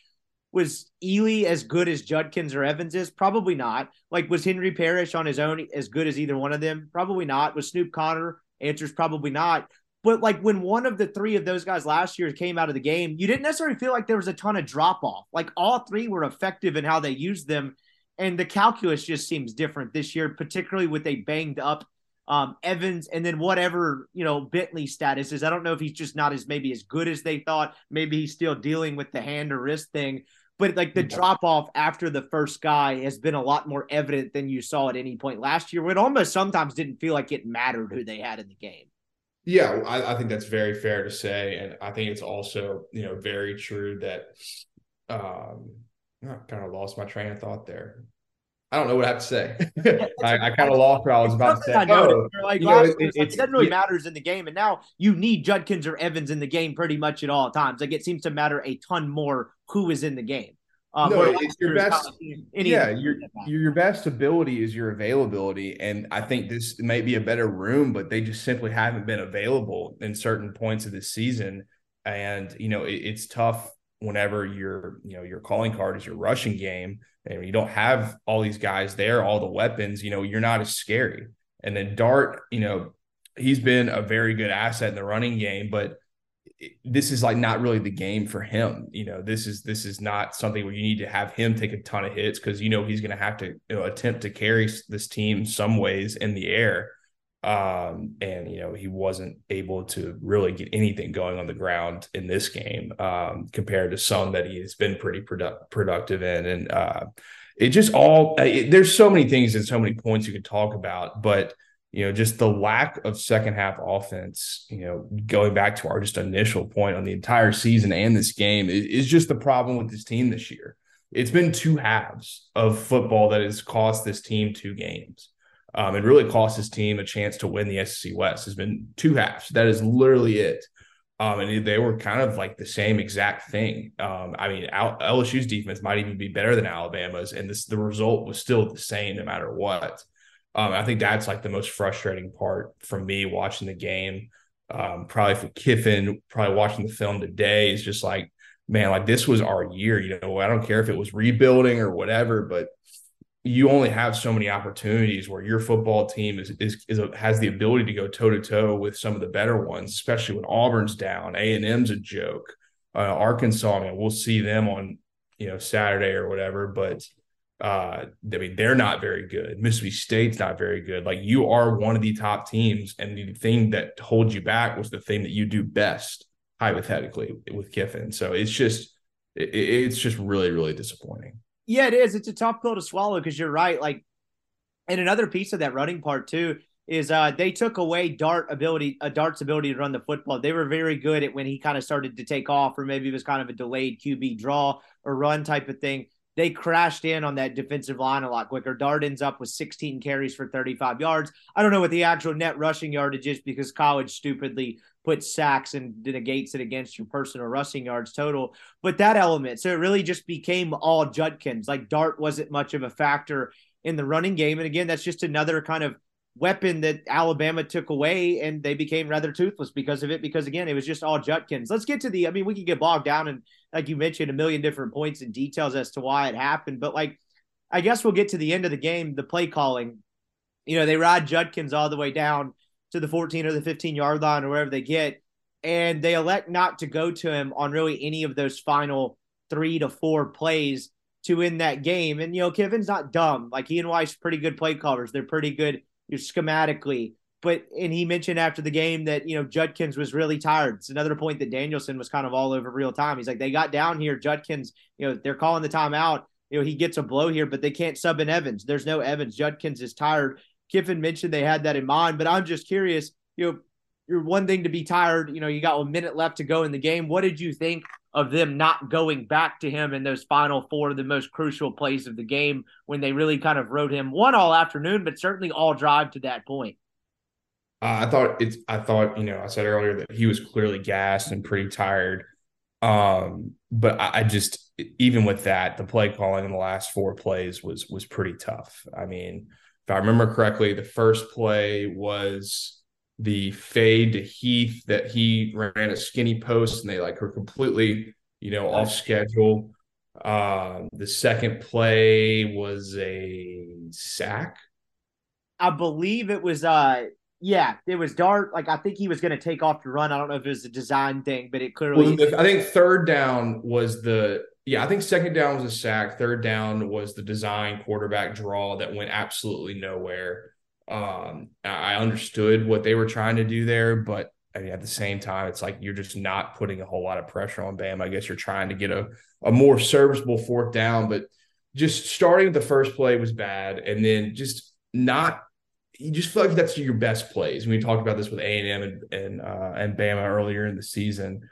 was Ealy as good as Judkins or Evans is? Probably not. Like, was Henry Parrish on his own as good as either one of them? Probably not. Was Snoop Conner? Answer's probably not. But like when one of the three of those guys last year came out of the game, you didn't necessarily feel like there was a ton of drop off. Like all three were effective in how they used them. And the calculus just seems different this year, particularly with a banged up um, Evans and then whatever, you know, Bentley status is. I don't know if he's just not as maybe as good as they thought. Maybe he's still dealing with the hand or wrist thing. But like the yeah. drop off after the first guy has been a lot more evident than you saw at any point last year. It almost sometimes didn't feel like it mattered who they had in the game.
Yeah, I, I, think that's very fair to say, and I think it's also you know very true that um, I kind of lost my train of thought there. I don't know what I have to say. I, I kind of lost what I was about to say.
I know,
Oh,
like,
you know, it-
it's like, it doesn't really
yeah.
matters in the game, and now you need Judkins or Evans in the game pretty much at all times. Like it seems to matter a ton more who is in the game. Um,
No, it's your best- yeah, your
games that matter.
your your best ability is your availability, and I think this may be a better room, but they just simply haven't been available in certain points of the season, and you know it, it's tough whenever your you know your calling card is your rushing game, and you don't have all these guys there, all the weapons, you know you're not as scary. And then Dart, you know, he's been a very good asset in the running game, but this is like not really the game for him. You know, this is this is not something where you need to have him take a ton of hits because you know he's going to have to you know attempt to carry this team some ways in the air. Um, and you know he wasn't able to really get anything going on the ground in this game um, compared to some that he has been pretty product- productive in, and uh, it just all it, there's so many things and so many points you could talk about, but you know, just the lack of second half offense, you know, going back to our just initial point on the entire season and this game is, is just the problem with this team this year. It's been two halves of football that has cost this team two games. Um, it really cost this team a chance to win the SEC West. Has been two halves. That is literally it. Um, and they were kind of like the same exact thing. Um, I mean, Al- LSU's defense might even be better than Alabama's, and this the result was still the same no matter what. Um, I think that's like the most frustrating part for me watching the game. Um, probably for Kiffin, probably watching the film today is just like, man, like this was our year. You know, I don't care if it was rebuilding or whatever, but you only have so many opportunities where your football team is is, is a, has the ability to go toe to toe with some of the better ones, especially when Auburn's down. A and M's a joke. Uh, Arkansas, I mean, we'll see them on you know Saturday or whatever, but uh, I mean, they're not very good. Mississippi State's not very good. Like you are one of the top teams, and the thing that holds you back was the thing that you do best, hypothetically, with Kiffin. So it's just, it, it's just really, really disappointing.
Yeah, it is. It's a tough pill to swallow because you're right. Like, and another piece of that running part too is uh they took away Dart ability, uh, Dart's ability to run the football. They were very good at when he kind of started to take off, or maybe it was kind of a delayed QB draw or run type of thing. They crashed in on that defensive line a lot quicker. Dart ends up with 16 carries for 35 yards. I don't know what the actual net rushing yardage is because college stupidly puts sacks and negates it against your personal rushing yards total but that element. So it really just became all Judkins. Like Dart wasn't much of a factor in the running game. And again, that's just another kind of weapon that Alabama took away and they became rather toothless because of it. Because again, it was just all Judkins. Let's get to the, I mean, we could get bogged down and like you mentioned, a million different points and details as to why it happened. But like, I guess we'll get to the end of the game, the play calling. You know, they ride Judkins all the way down to the 14 or the 15 yard line or wherever they get and they elect not to go to him on really any of those final three to four plays to win that game. And you know, Kiffin's not dumb. Like he and Weis pretty good play callers. They're pretty good you know, schematically. But and he mentioned after the game that you know Judkins was really tired. It's another point that Danielson was kind of all over real time. He's like, they got down here. Judkins, you know, they're calling the timeout. You know, he gets a blow here, but they can't sub in Evans. There's no Evans. Judkins is tired. Kiffin mentioned they had that in mind, but I'm just curious, you know, you're one thing to be tired. You know, you got a minute left to go in the game. What did you think of them not going back to him in those final four, the most crucial plays of the game when they really kind of rode him one all afternoon, but certainly all drive to that point?
Uh, I thought it's. I thought you know. I said earlier that he was clearly gassed and pretty tired. Um, but I, I just even with that, the play calling in the last four plays was was pretty tough. I mean, if I remember correctly, the first play was the fade to Heath that he ran a skinny post and they like were completely you know off schedule. Um, the second play was a sack.
I believe it was uh yeah, it was Dart. Like I think he was going to take off to run. I don't know if it was a design thing, but it clearly.
Well, I think third down was the yeah. I think second down was a sack. Third down was the design quarterback draw that went absolutely nowhere. Um, I understood what they were trying to do there, but I mean, at the same time, it's like you're just not putting a whole lot of pressure on Bam. I guess you're trying to get a a more serviceable fourth down, but just starting with the first play was bad, and then just not you just feel like that's your best plays. We talked about this with A and M and and uh, and Bama earlier in the season.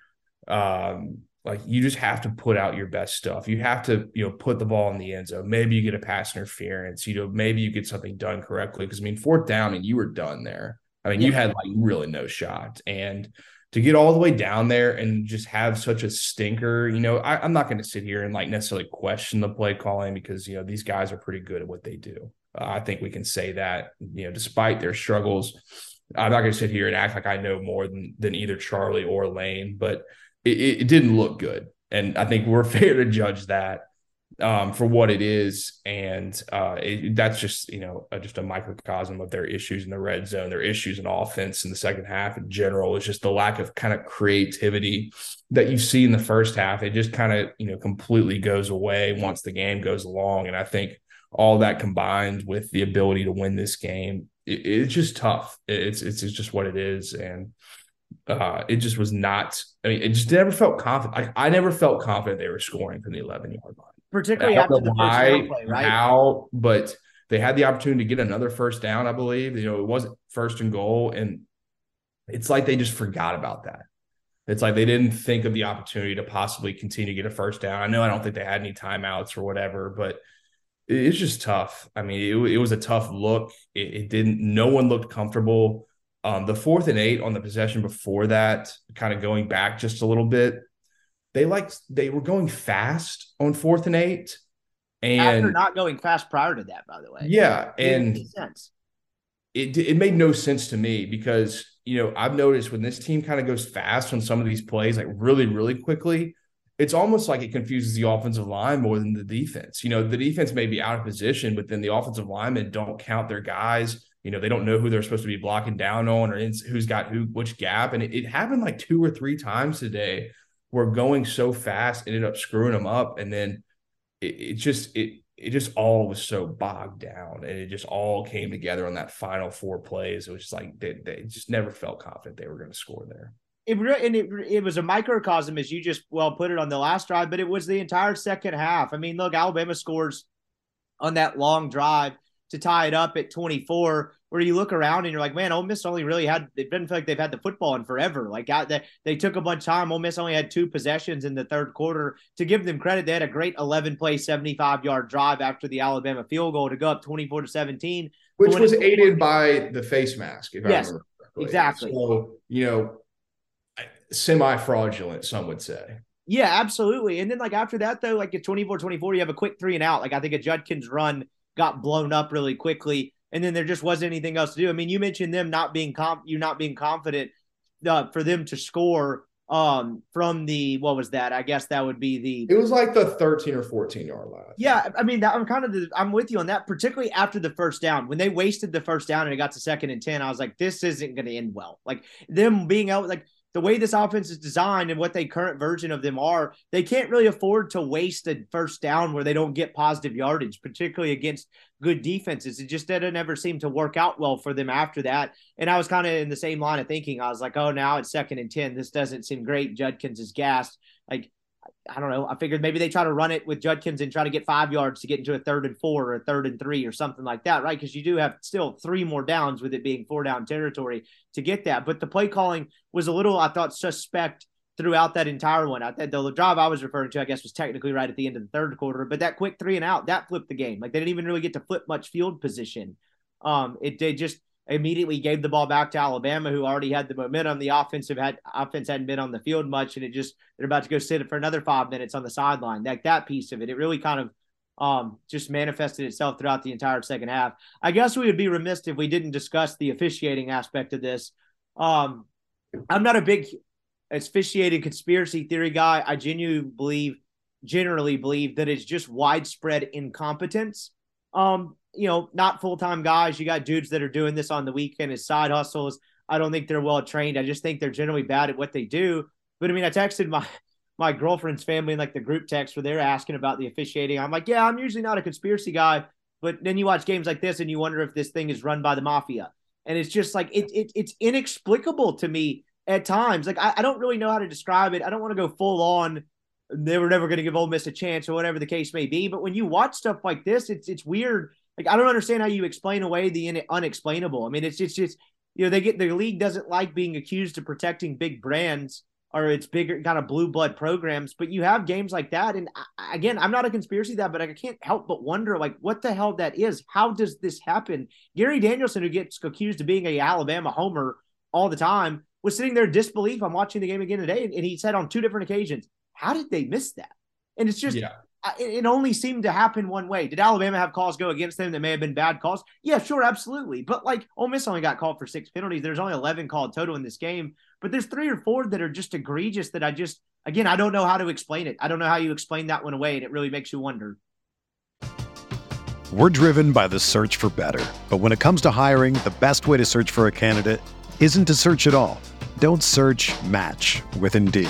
Um, like you just have to put out your best stuff. You have to, you know, put the ball in the end zone. Maybe you get a pass interference. You know, maybe you get something done correctly. Because I mean, fourth down, and you were done there. I mean, yeah. you had like really no shot. And to get all the way down there and just have such a stinker, you know, I, am not going to sit here and like necessarily question the play calling because you know these guys are pretty good at what they do. Uh, I think we can say that, you know, despite their struggles. I'm not going to sit here and act like I know more than than either Charlie or Lane, but it, it didn't look good. And I think we're fair to judge that um, for what it is. And uh, it, that's just, you know, just a microcosm of their issues in the red zone, their issues in offense in the second half in general. It's just the lack of kind of creativity that you see in the first half. It just kind of, you know, completely goes away once the game goes along. And I think all that combined with the ability to win this game, it, it's just tough. It's, it's, it's just what it is. And, uh, it just was not. I mean, it just never felt confident. I, I never felt confident they were scoring from the 11 yard line.
Particularly after the why, first play, right?
How, but they had the opportunity to get another first down, I believe. You know, it wasn't first and goal. And it's like they just forgot about that. It's like they didn't think of the opportunity to possibly continue to get a first down. I know I don't think they had any timeouts or whatever, but it's just tough. I mean, it, it was a tough look. It, it, didn't, no one looked comfortable. Um, the fourth and eight on the possession before that, kind of going back just a little bit, they like they were going fast on fourth and eight, and
after not going fast prior to that, by the way.
Yeah, and it it made no sense to me because you know I've noticed when this team kind of goes fast on some of these plays, like really really quickly, it's almost like it confuses the offensive line more than the defense. You know, the defense may be out of position, but then the offensive linemen don't count their guys you know, they don't know who they're supposed to be blocking down on or who's got who, which gap. And it, it, happened like two or three times today where going so fast ended up screwing them up. And then it, it just, it, it just all was so bogged down and it just all came together on that final four plays. It was just like they, they just never felt confident they were going to score there.
It and it, it was a microcosm as you just well put it on the last drive, but it was the entire second half. I mean, look, Alabama scores on that long drive to tie it up at 24 where you look around and you're like, man, Ole Miss only really had they didn't feel like they've had the football in forever. Like out they, they took a bunch of time. Ole Miss only had two possessions in the third quarter. To give them credit, they had a great 11 play, 75 yard drive after the Alabama field goal to go up 24 to 17,
which was aided by the face mask.
If yes, exactly.
So you know, semi fraudulent, some would say.
Yeah, absolutely. And then like after that though, like at 24-24, you have a quick three and out. Like I think a Judkins run got blown up really quickly and then there just wasn't anything else to do. I mean, you mentioned them not being comp, you not being confident uh, for them to score um from the what was that? I guess that would be the
It was like the 13 or 14 yard line.
Yeah, I mean, that, I'm kind of the, I'm with you on that, particularly after the first down. When they wasted the first down and it got to second and 10, I was like this isn't going to end well. Like them being out like the way this offense is designed and what they current version of them are, they can't really afford to waste a first down where they don't get positive yardage, particularly against good defenses. It just didn't ever seem to work out well for them after that. And I was kind of in the same line of thinking. I was like, oh, now it's second and 10. This doesn't seem great. Judkins is gassed. Like, I don't know. I figured maybe they try to run it with Judkins and try to get five yards to get into a third and four or a third and three or something like that, right? Because you do have still three more downs with it being four down territory to get that. But the play calling was a little, I thought, suspect throughout that entire one. I, the, drive I was referring to, I guess, was technically right at the end of the third quarter, but that quick three and out that flipped the game. Like they didn't even really get to flip much field position. Um, it they just immediately gave the ball back to Alabama, who already had the momentum. The offensive had offense hadn't been on the field much, and it just they're about to go sit for another five minutes on the sideline. Like that piece of it, it really kind of um, just manifested itself throughout the entire second half. I guess we would be remiss if we didn't discuss the officiating aspect of this. Um, I'm not a big officiating conspiracy theory guy. I genuinely believe, generally believe that it's just widespread incompetence. Um, you know, not full time guys. You got dudes that are doing this on the weekend as side hustles. I don't think they're well trained. I just think they're generally bad at what they do. But I mean, I texted my my girlfriend's family in like the group text where they're asking about the officiating. I'm like, yeah, I'm usually not a conspiracy guy, but then you watch games like this and you wonder if this thing is run by the mafia. And it's just like it, it it's inexplicable to me at times. Like I, I don't really know how to describe it. I don't want to go full on. They were never going to give Ole Miss a chance or whatever the case may be. But when you watch stuff like this, it's it's weird like I don't understand how you explain away the unexplainable. I mean, it's it's just you know they get the league doesn't like being accused of protecting big brands or it's bigger kind of blue blood programs. But you have games like that, and I, again, I'm not a conspiracy that, but I can't help but wonder like what the hell that is. How does this happen? Gary Danielson, who gets accused of being a Alabama homer all the time, was sitting there disbelief. I'm watching the game again today, and he said on two different occasions, "How did they miss that?" And it's just. Yeah it only seemed to happen one way. Did Alabama have calls go against them that may have been bad calls? Yeah, sure, absolutely. But like Ole Miss only got called for six penalties. There's only 11 called total in this game, but there's three or four that are just egregious that I just, again, I don't know how to explain it. I don't know how you explain that one away, and it really makes you wonder.
We're driven by the search for better. But when it comes to hiring, the best way to search for a candidate isn't to search at all. Don't search match with Indeed.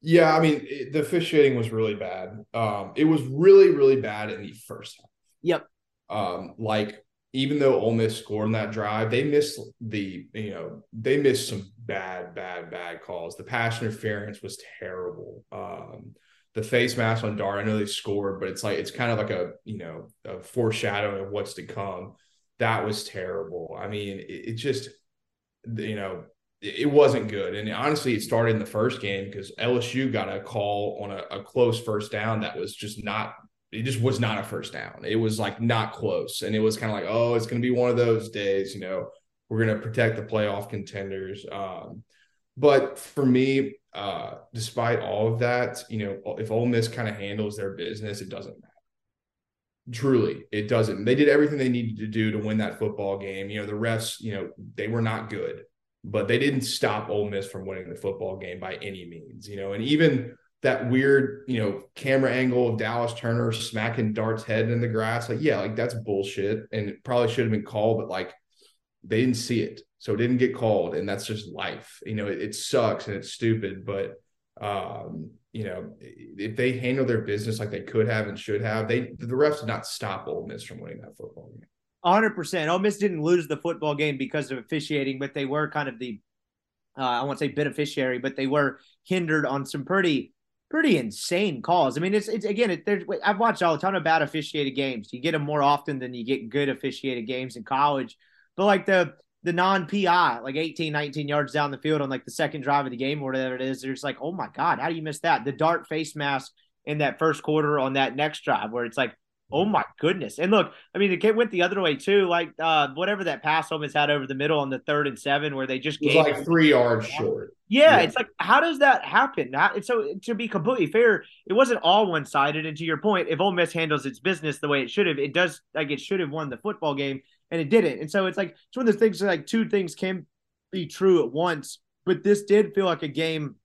Yeah, I mean, it, the officiating was really bad. Um, it was really, really bad in the first half.
Yep.
Um, like even though Ole Miss scored in that drive, they missed the, you know, they missed some bad, bad, bad calls. The pass interference was terrible. Um, the face mask on Dart, I know they scored, but it's like it's kind of like a, you know, a foreshadowing of what's to come. That was terrible. I mean, it, it just, you know, it wasn't good. And honestly, it started in the first game because LSU got a call on a, a, close first down that was just not, it just was not a first down. It was like not close. And it was kind of like, oh, it's going to be one of those days, you know, we're going to protect the playoff contenders. Um, but for me, uh, despite all of that, you know, if Ole Miss kind of handles their business, it doesn't matter. Truly, it doesn't. They did everything they needed to do to win that football game. You know, the refs, you know, they were not good but they didn't stop Ole Miss from winning the football game by any means, you know, and even that weird, you know, camera angle of Dallas Turner smacking Dart's head in the grass, like, yeah, like that's bullshit. And it probably should have been called, but like they didn't see it. So it didn't get called. And that's just life. You know, it, it sucks and it's stupid, but um, you know, if they handle their business like they could have and should have, they the refs did not stop Ole Miss from winning that football game.
100%. Ole Miss didn't lose the football game because of officiating, but they were kind of the, uh, I won't say beneficiary, but they were hindered on some pretty, pretty insane calls. I mean, it's, it's again, it, I've watched all a ton of bad officiated games. You get them more often than you get good officiated games in college. But like the, the non PI, like 18, 19 yards down the field on like the second drive of the game or whatever it is, there's like, oh my God, how do you miss that? The Dart face mask in that first quarter on that next drive where it's like, oh my goodness. And look, I mean, it went the other way too. Like uh, whatever that pass Miss had over the middle on the third and seven, where they just
It was
gave
like three yards short.
Yeah,
Yeah.
it's like how does that happen? How, so to be completely fair, it wasn't all one sided. And to your point, if Ole Miss handles its business the way it should have, it does like it should have won the football game, and it didn't. And so it's like it's one of those things. Like two things can be true at once, but this did feel like a game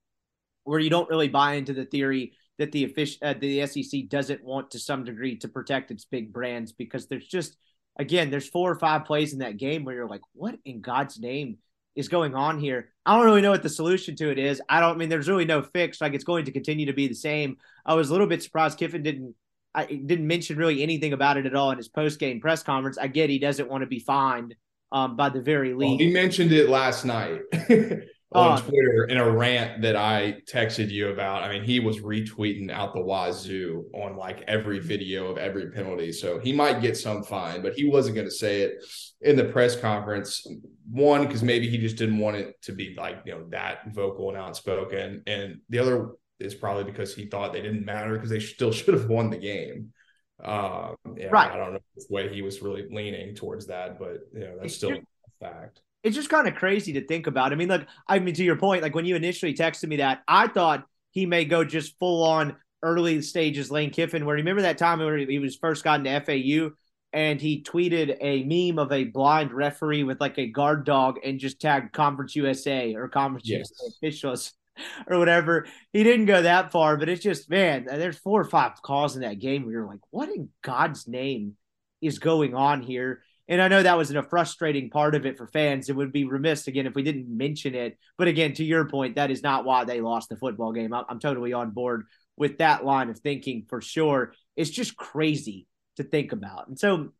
where you don't really buy into the theory that the official uh, the SEC doesn't want to some degree to protect its big brands because there's just again there's four or five plays in that game where you're like, what in God's name is going on here? I don't really know what the solution to it is. I don't I mean there's really no fix. Like it's going to continue to be the same. I was a little bit surprised Kiffin didn't I didn't mention really anything about it at all in his post game press conference. I get he doesn't want to be fined um, by the very
Well,
least.
he mentioned it last night. on Twitter in a rant that I texted you about. I mean, he was retweeting out the wazoo on like every video of every penalty. So he might get some fine, but he wasn't going to say it in the press conference. One, because maybe he just didn't want it to be like, you know, that vocal and outspoken. And the other is probably because he thought they didn't matter because they still should have won the game. Um, yeah,
Right.
I don't know which way he was really leaning towards that, but you know, that's still a fact.
It's just kind of crazy to think about. I mean, look, I mean, to your point, like when you initially texted me that, I thought he may go just full on early stages Lane Kiffin, where you remember that time where he was first gotten to FAU and he tweeted a meme of a blind referee with like a guard dog and just tagged Conference USA or Conference
Yes.
USA officials or whatever. He didn't go that far, but it's just, man, there's four or five calls in that game where you're like, what in God's name is going on here? And I know that was a frustrating part of it for fans. It would be remiss again if we didn't mention it. But again, to your point, that is not why they lost the football game. I'm, totally on board with that line of thinking for sure. It's just crazy to think about. And so,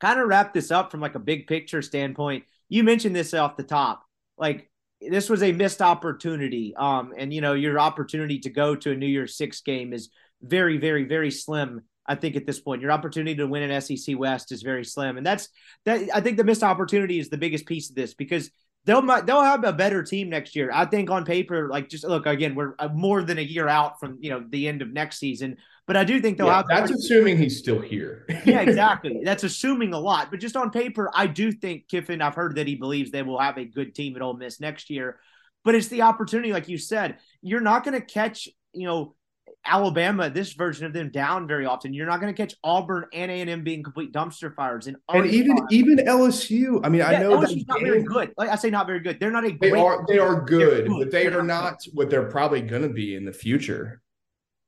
kind of wrap this up from like a big picture standpoint. You mentioned this off the top, like this was a missed opportunity. Um, and you know your opportunity to go to a New Year's Six game is very, very, very slim. I think at this point, your opportunity to win an SEC West is very slim, and that's that. I think the missed opportunity is the biggest piece of this because they'll they'll have a better team next year. I think on paper, like just look again, we're uh, more than a year out from you know the end of next season, but I do think they'll
Yeah,
have
that's assuming he's still here.
yeah, exactly. That's assuming a lot, but just on paper, I do think Kiffin. I've heard that he believes they will have a good team at Ole Miss next year, but it's the opportunity, like you said, you're not going to catch, you know, Alabama, this version of them down very often. You're not going to catch Auburn and A and M being complete dumpster fires, and,
and even even LSU. I mean, I know
LSU's
that
not very good. Like I say, not very good. They're not a
They
great.
are they are good,
They're
but they
They're
are not what they're probably going to be in the future.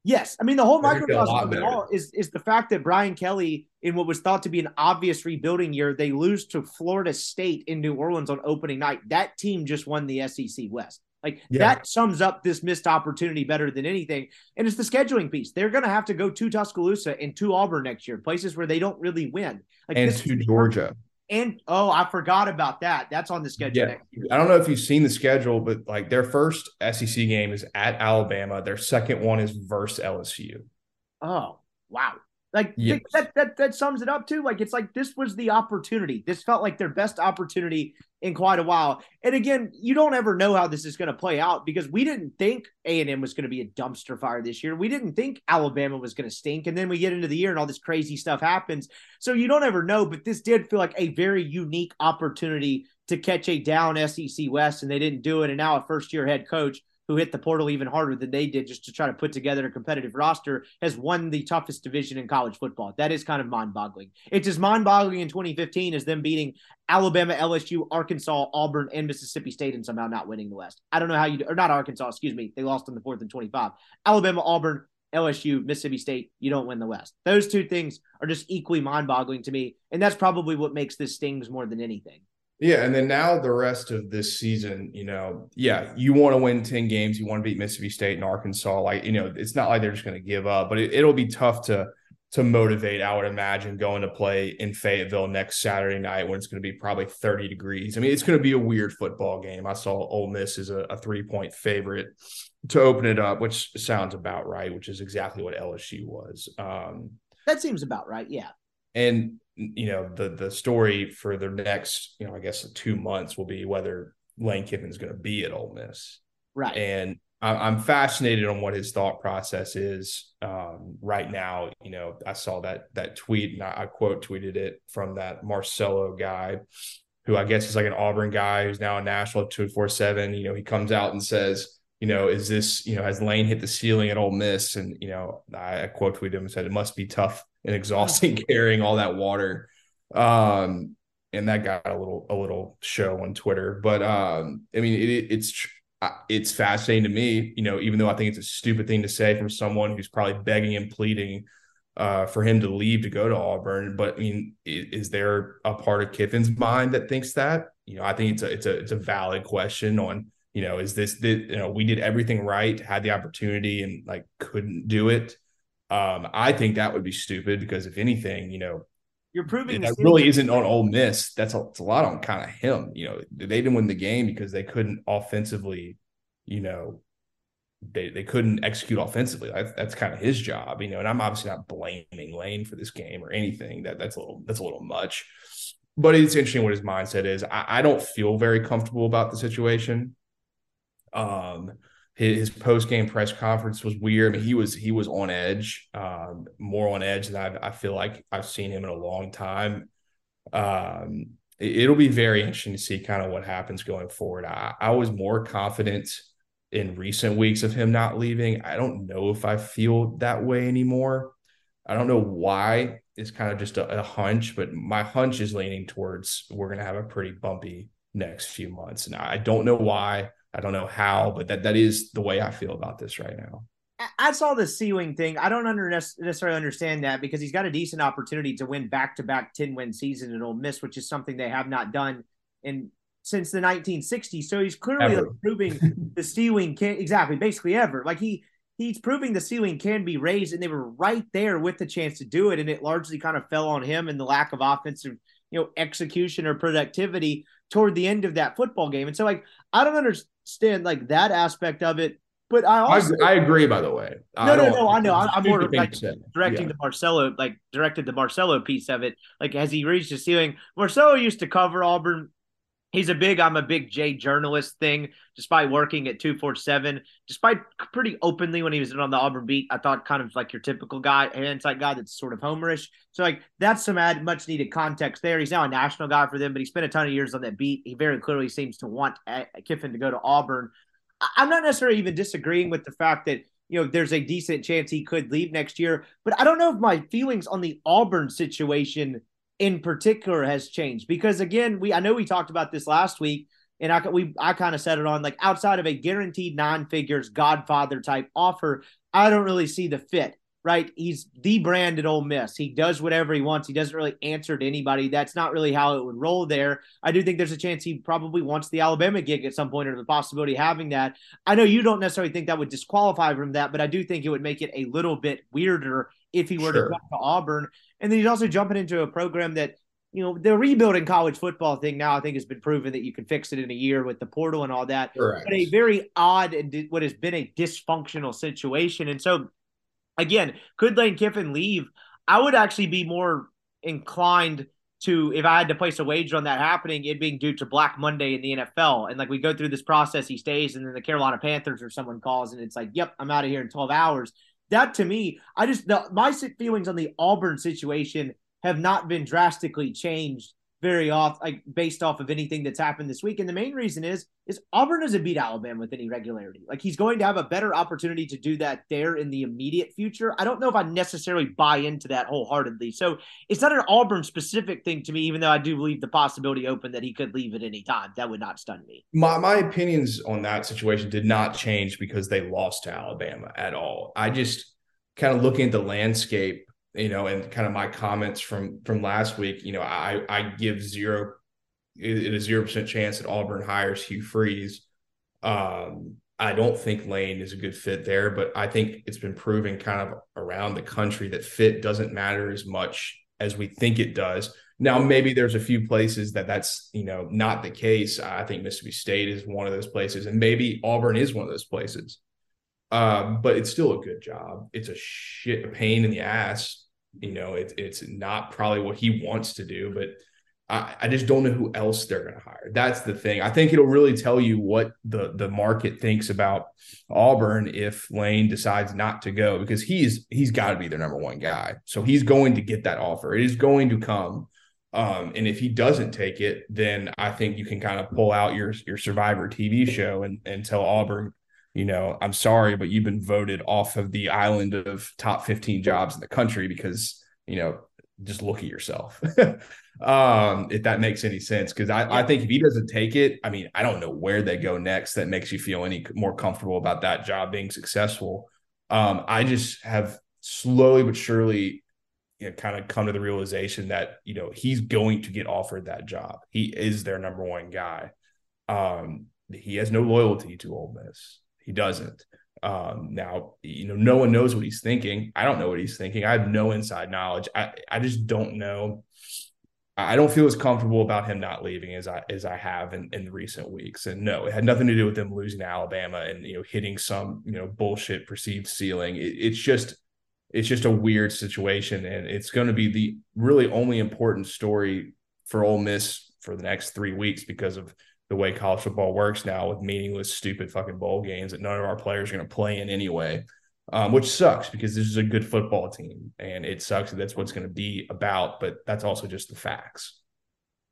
Yes, I mean the whole
They're gonna be a
microcosm of it
better.
all is is the fact that Brian Kelly, in what was thought to be an obvious rebuilding year, they lose to Florida State in New Orleans on opening night. That team just won the SEC West. Like
Yeah.
that sums up this missed opportunity better than anything. And it's the scheduling piece. They're going to have to go to Tuscaloosa and to Auburn next year, places where they don't really win. Like
and to Georgia.
And oh, I forgot about that. That's on the schedule
Yeah.
next year.
I don't know if you've seen the schedule, but like their first SEC game is at Alabama. Their second one is versus LSU.
Oh, wow. Like
Yes.
that, that that sums it up too. Like it's like this was the opportunity. This felt like their best opportunity in quite a while. And again, you don't ever know how this is going to play out because we didn't think A and M was going to be a dumpster fire this year. We didn't think Alabama was going to stink, and then we get into the year and all this crazy stuff happens. So you don't ever know. But this did feel like a very unique opportunity to catch a down SEC West, and they didn't do it. And now a first year head coach who hit the portal even harder than they did just to try to put together a competitive roster, has won the toughest division in college football. That is kind of mind boggling. It's as mind boggling in 2015 as them beating Alabama, LSU, Arkansas, Auburn, and Mississippi State and somehow not winning the West. I don't know how you, or not Arkansas, excuse me. They lost in the fourth and 25. Alabama, Auburn, LSU, Mississippi State, you don't win the West. Those two things are just equally mind boggling to me. And that's probably what makes this stings more than anything.
Yeah, and then now the rest of this season, you know, yeah, you want to win 10 games, you want to beat Mississippi State and Arkansas. Like, you know, it's not like they're just going to give up, but it, it'll be tough to to motivate, I would imagine, going to play in Fayetteville next Saturday night when it's going to be probably 30 degrees. I mean, it's going to be a weird football game. I saw Ole Miss is a, a three-point favorite to open it up, which sounds about right, which is exactly what LSU was. Um,
That seems about right. Yeah.
and you know the the story for the next you know I guess two months will be whether Lane Kiffin's going to be at Ole Miss,
Right.
and I, am fascinated on what his thought process is um, right now. You know, I saw that that tweet and I, I quote tweeted it from that Marcello guy, who I guess is like an Auburn guy who's now a national two four seven. You know, he comes out and says, you know, is this you know has Lane hit the ceiling at Ole Miss? And you know, I, quote tweeted him and said it must be tough and exhausting carrying all that water. Um, and that got a little a little show on Twitter. But um, I mean, it, it's it's fascinating to me, you know, even though I think it's a stupid thing to say from someone who's probably begging and pleading uh, for him to leave to go to Auburn. But I mean, is, is, there a part of Kiffin's mind that thinks that? You know, I think it's a it's a it's a valid question on you know is this the you know we did everything right, had the opportunity, and like couldn't do it. Um, I think that would be stupid because if anything, you know,
you're proving
that really isn't on Ole Miss. That's a, it's a lot on kind of him. You know, they didn't win the game because they couldn't offensively, you know, they they couldn't execute offensively. That's, that's kind of his job, you know. And I'm obviously not blaming Lane for this game or anything. That that's a little that's a little much. But it's interesting what his mindset is. I, I don't feel very comfortable about the situation. Um, his, post game press conference was weird. I mean, he was he was on edge, um, more on edge than i I feel like I've seen him in a long time. Um, it, will be very interesting to see kind of what happens going forward. I, I was more confident in recent weeks of him not leaving. I don't know if I feel that way anymore. I don't know why. It's kind of just a, a hunch, but my hunch is leaning towards we're going to have a pretty bumpy next few months, and I don't know why. I don't know how, but that that is the way I feel about this right now.
I saw the Sea thing. I don't under necessarily understand that because he's got a decent opportunity to win back to back 10 win season at Ole Miss, which is something they have not done in since the 1960s. So he's clearly like proving the Sea can exactly basically ever. Like he he's proving the ceiling can be raised, and they were right there with the chance to do it, and it largely kind of fell on him and the lack of offensive you know execution or productivity toward the end of that football game. And so like I don't understand like that aspect of it. But I also
I, I agree. By the way,
no, no, no. I know. I'm, I'm more like directing yeah. the Marcello, like directed the Marcello piece of it. Like, has he reached the ceiling? Marcello used to cover Auburn he's a big i'm a big j journalist thing. Despite working at 247 despite pretty openly when he was on the auburn beat i thought kind of like your typical guy inside guy that's sort of homerish. So like that's some add much needed context there. He's now a national guy for them but he spent a ton of years on that beat. He very clearly seems to want uh, kiffin to go to auburn. I'm not necessarily even disagreeing with the fact that you know, there's a decent chance he could leave next year. But I don't know if my feelings on the Auburn situation in particular has changed because again, we I know we talked about this last week, and I we I kind of said it on like outside of a guaranteed nine figures Godfather type offer, I don't really see the fit. Right, he's the brand at Ole Miss. He does whatever he wants. He doesn't really answer to anybody. That's not really how it would roll there. I do think there's a chance he probably wants the Alabama gig at some point, or the possibility of having that. I know you don't necessarily think that would disqualify from that, but I do think it would make it a little bit weirder if he were sure. to come to Auburn. And then he's also jumping into a program that, you know, the rebuilding college football thing now, I think has been proven that you can fix it in a year with the portal and all that. Correct. But a very odd and what has been a dysfunctional situation. And so, again, could Lane Kiffin leave? I would actually be more inclined to if I had to place a wager on that happening, it being due to Black Monday in the NFL. And like we go through this process, he stays, and then the Carolina Panthers or someone calls, and it's like, yep, I'm out of here in 12 hours that to me, I just the, my feelings on the Auburn situation have not been drastically changed very off like based off of anything that's happened this week. And the main reason is is Auburn doesn't beat Alabama with any regularity. Like he's going to have a better opportunity to do that there in the immediate future. I don't know if I necessarily buy into that wholeheartedly. So it's not an Auburn specific thing to me, even though I do leave the possibility open that he could leave at any time. That would not stun me.
My my opinions on that situation did not change because they lost to Alabama at all. I just kind of looking at the landscape you know, and kind of my comments from from last week, you know, I I give zero it is zero percent chance that Auburn hires Hugh Freeze. Um, I don't think Lane is a good fit there, but I think it's been proven kind of around the country that fit doesn't matter as much as we think it does. Now, maybe there's a few places that that's you know not the case. I think Mississippi State is one of those places, and maybe Auburn is one of those places. Um, but it's still a good job. It's a shit a pain in the ass. You know, it's it's not probably what he wants to do, but I, I just don't know who else they're going to hire. That's the thing. I think it'll really tell you what the the market thinks about Auburn if Lane decides not to go because he's he's got to be their number one guy. So he's going to get that offer. It is going to come. Um, and if he doesn't take it, then I think you can kind of pull out your your Survivor TV show and and tell Auburn, you know, I'm sorry, but you've been voted off of the island of top 15 jobs in the country because you know just look at yourself. um, if that makes any sense. Cause I, I think if he doesn't take it, I mean, I don't know where they go next that makes you feel any more comfortable about that job being successful. Um, I just have slowly but surely you know, kind of come to the realization that, you know, he's going to get offered that job. He is their number one guy. Um, he has no loyalty to Ole Miss. He doesn't. Um, now, you know, no one knows what he's thinking. I don't know what he's thinking. I have no inside knowledge. I, I just don't know. I don't feel as comfortable about him not leaving as I as I have in, in recent weeks. And no, it had nothing to do with them losing Alabama and you know hitting some you know bullshit perceived ceiling. It, it's just it's just a weird situation, and it's going to be the really only important story for Ole Miss for the next three weeks because of the way college football works now with meaningless, stupid fucking bowl games that none of our players are going to play in anyway, um, which sucks because this is a good football team and it sucks that that's what's going to be about, but that's also just the facts.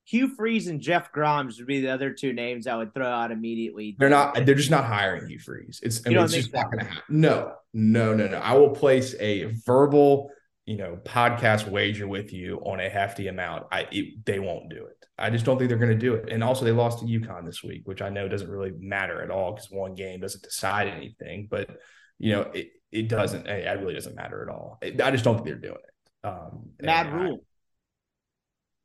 Hugh Freeze and Jeff Grimes would be the other two names I would throw out immediately.
They're not. They're just not hiring Hugh Freeze. It's. I mean, it's just not going to happen. No, no, no, no. I will place a verbal, you know, podcast wager with you on a hefty amount. I. It, they won't do it. I just don't think they're going to do it. And also, they lost to UConn this week, which I know doesn't really matter at all because one game doesn't decide anything. But you know, it it doesn't. It really doesn't matter at all. I just don't think they're doing it. Um,
Matt Rhule.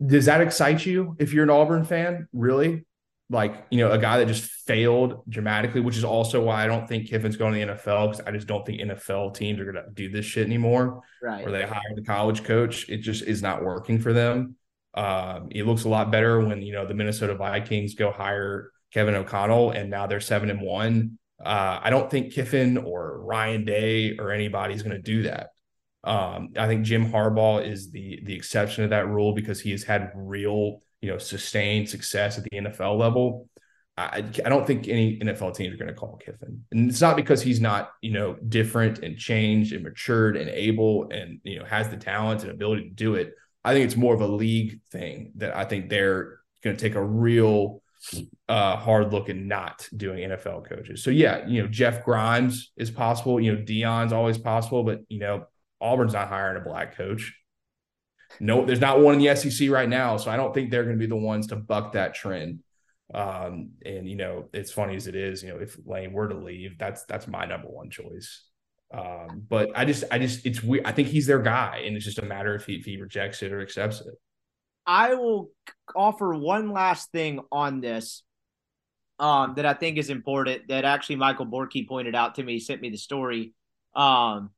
I, does that excite you if you're an Auburn fan? Really? Like, you know, a guy that just failed dramatically, which is also why I don't think Kiffin's going to the NFL because I just don't think NFL teams are going to do this shit anymore.
Right.
Or they hire the college coach. It just is not working for them. Um, it looks a lot better when you know the Minnesota Vikings go hire Kevin O'Connell, and now they're seven and one. Uh, I don't think Kiffin or Ryan Day or anybody's going to do that. Um, I think Jim Harbaugh is the the exception to that rule because he has had real, you know, sustained success at the NFL level. I, I don't think any NFL teams are going to call Kiffin, and it's not because he's not, you know, different and changed and matured and able and you know has the talent and ability to do it. I think it's more of a league thing that I think they're going to take a real uh, hard look at not doing NFL coaches. So yeah, you know, Jeff Grimes is possible. You know, Deion's always possible, but you know, Auburn's not hiring a black coach. No, there's not one in the SEC right now, so I don't think they're going to be the ones to buck that trend. Um, and you know, it's funny as it is, you know, if Lane were to leave, that's that's my number one choice. Um, but I just, I just, it's weird. I think he's their guy, and it's just a matter if he, if he rejects it or accepts it.
I will offer one last thing on this um, that I think is important. That actually Michael Borky pointed out to me, sent me the story. Um,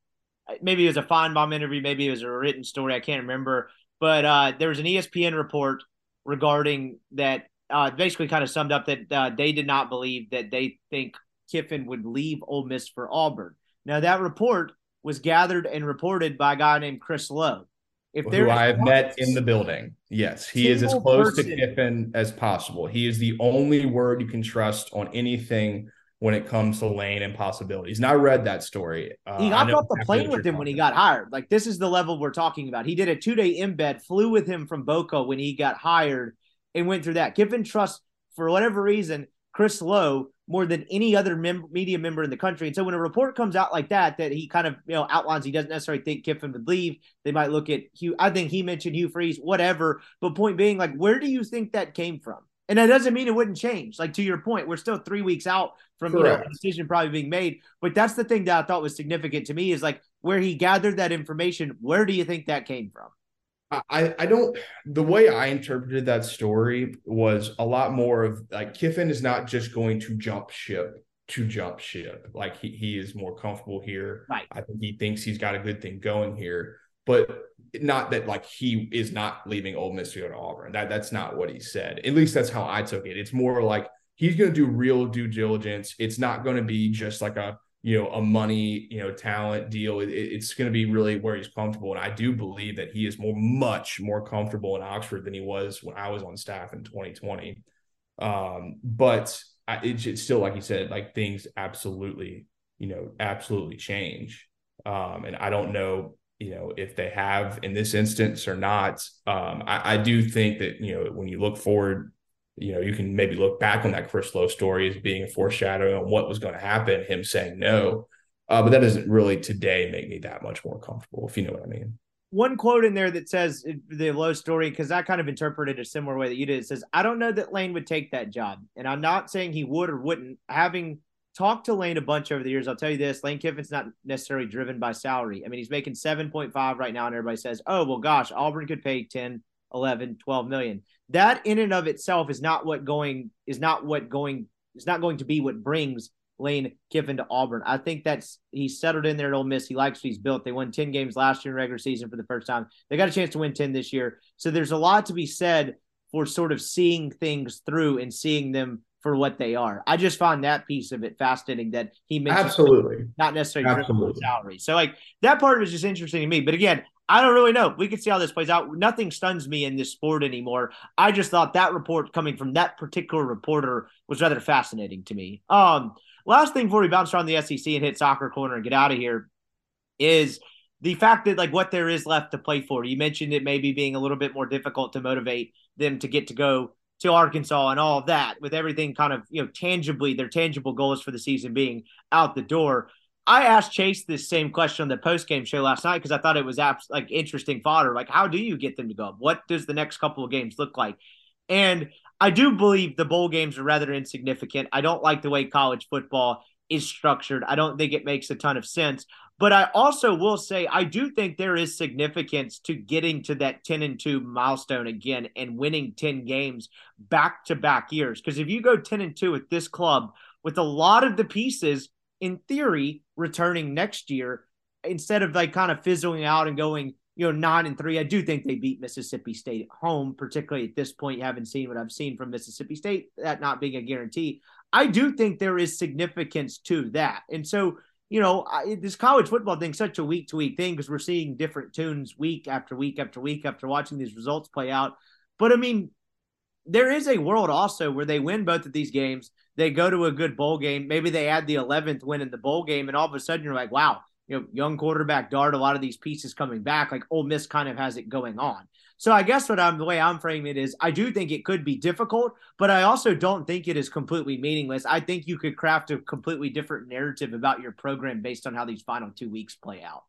maybe it was a Finebaum interview, maybe it was a written story. I can't remember, but uh, there was an ESPN report regarding that. Uh, basically, kind of summed up that uh, they did not believe that they think Kiffin would leave Ole Miss for Auburn. Now that report was gathered and reported by a guy named Chris Low.
If who I have met in the building, yes, he is as close person. to Kiffin as possible. He is the only word you can trust on anything when it comes to Lane and possibilities. And I read that story.
Uh, he got off the plane with him when he got hired. Like this is the level we're talking about. He did a two day embed, flew with him from Boca when he got hired, and went through that. Kiffin trusts for whatever reason Chris Low more than any other mem- media member in the country. And so when a report comes out like that, that he kind of you know outlines he doesn't necessarily think Kiffin would leave, they might look at Hugh. I think he mentioned Hugh Freeze, whatever. But point being, like, where do you think that came from? And that doesn't mean it wouldn't change. Like to your point, we're still three weeks out from you know, a decision probably being made. But that's the thing that I thought was significant to me is like where he gathered that information. Where do you think that came from?
I, I don't the way I interpreted that story was a lot more of like Kiffin is not just going to jump ship to jump ship. Like he, he is more comfortable here.
Right.
I think he thinks he's got a good thing going here, but not that like he is not leaving Ole Miss to go to Auburn. That that's not what he said. At least that's how I took it. It's more like he's going to do real due diligence. It's not going to be just like a you know, a money, you know, talent deal. It, it's going to be really where he's comfortable. And I do believe that he is more, much more comfortable in Oxford than he was when I was on staff in 2020. Um, but I, it's, it's still, like you said, like things absolutely, you know, absolutely change. Um, and I don't know, you know, if they have in this instance or not. Um, I, I do think that, you know, when you look forward you know, you can maybe look back on that Chris Low story as being a foreshadowing on what was going to happen, him saying no. Uh, but that doesn't really today make me that much more comfortable, if you know what I mean.
One quote in there that says the Low story, because I kind of interpreted a similar way that you did. It says, I don't know that Lane would take that job. And I'm not saying he would or wouldn't. Having talked to Lane a bunch over the years, I'll tell you this Lane Kiffin's not necessarily driven by salary. I mean, he's making 7.5 right now, and everybody says, oh, well, gosh, Auburn could pay 10, 11, 12 million that in and of itself is not what going is not what going is not going to be what brings Lane Kiffin to Auburn. I think that's he's settled in there at Ole Miss. He likes what he's built. They won 10 games last year in regular season for the first time. They got a chance to win 10 this year. So there's a lot to be said for sort of seeing things through and seeing them for what they are. I just find that piece of it fascinating that he mentioned
absolutely
not necessarily absolutely salary. So like that part was just interesting to me. But again, I don't really know. We can see how this plays out. Nothing stuns me in this sport anymore. I just thought that report coming from that particular reporter was rather fascinating to me. Um, last thing before we bounce around the SEC and hit soccer corner and get out of here is the fact that like what there is left to play for. You mentioned it maybe being a little bit more difficult to motivate them to get to go to Arkansas and all of that, with everything kind of you know tangibly their tangible goals for the season being out the door. I asked Chase this same question on the post game show last night because I thought it was abs- like interesting fodder. Like, how do you get them to go? up? What does the next couple of games look like? And I do believe the bowl games are rather insignificant. I don't like the way college football is structured. I don't think it makes a ton of sense. But I also will say I do think there is significance to getting to that 10 and 2 milestone again and winning 10 games back to back years. Because if you go 10 and 2 with this club, with a lot of the pieces in theory, returning next year instead of like kind of fizzling out and going, you know, nine and three. I do think they beat Mississippi State at home, particularly at this point. You haven't seen what I've seen from Mississippi State, that not being a guarantee. I do think there is significance to that. And so, you know, I, this college football thing such a week to week thing because we're seeing different tunes week after week after week after watching these results play out. But I mean, there is a world also where they win both of these games they go to a good bowl game. Maybe they add the 11th win in the bowl game, and all of a sudden you're like, wow, you know, young quarterback Dart, a lot of these pieces coming back. Like Ole Miss kind of has it going on. So I guess what I'm the way I'm framing it is I do think it could be difficult, but I also don't think it is completely meaningless. I think you could craft a completely different narrative about your program based on how these final two weeks play out.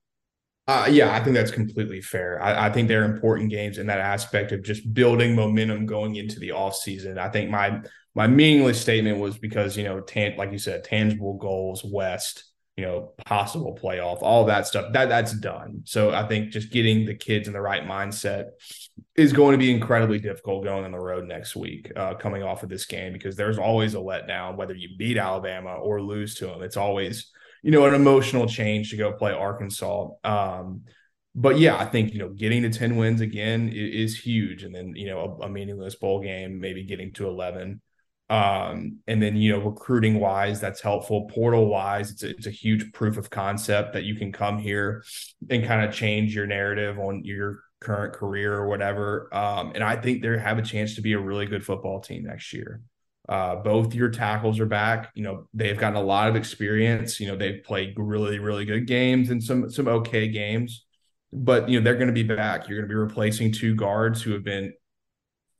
Uh, yeah, I think that's completely fair. I, I, think they're important games in that aspect of just building momentum going into the off season. I think my my meaningless statement was because you know, tan- like you said, tangible goals, West, you know, possible playoff, all that stuff that that's done. So I think just getting the kids in the right mindset is going to be incredibly difficult going on the road next week, uh, coming off of this game because there's always a letdown whether you beat Alabama or lose to them. It's always you know an emotional change to go play Arkansas. Um, but yeah, I think you know getting to ten wins again is, is huge, and then you know a, a meaningless bowl game, maybe getting to eleven. Um, and then you know, recruiting wise, that's helpful. Portal wise, it's a, it's a huge proof of concept that you can come here and kind of change your narrative on your current career or whatever. Um, and I think they have a chance to be a really good football team next year. Uh, both your tackles are back. You know, they've gotten a lot of experience. You know, they've played really, really good games and some some okay games. But you know, they're going to be back. You're going to be replacing two guards who have been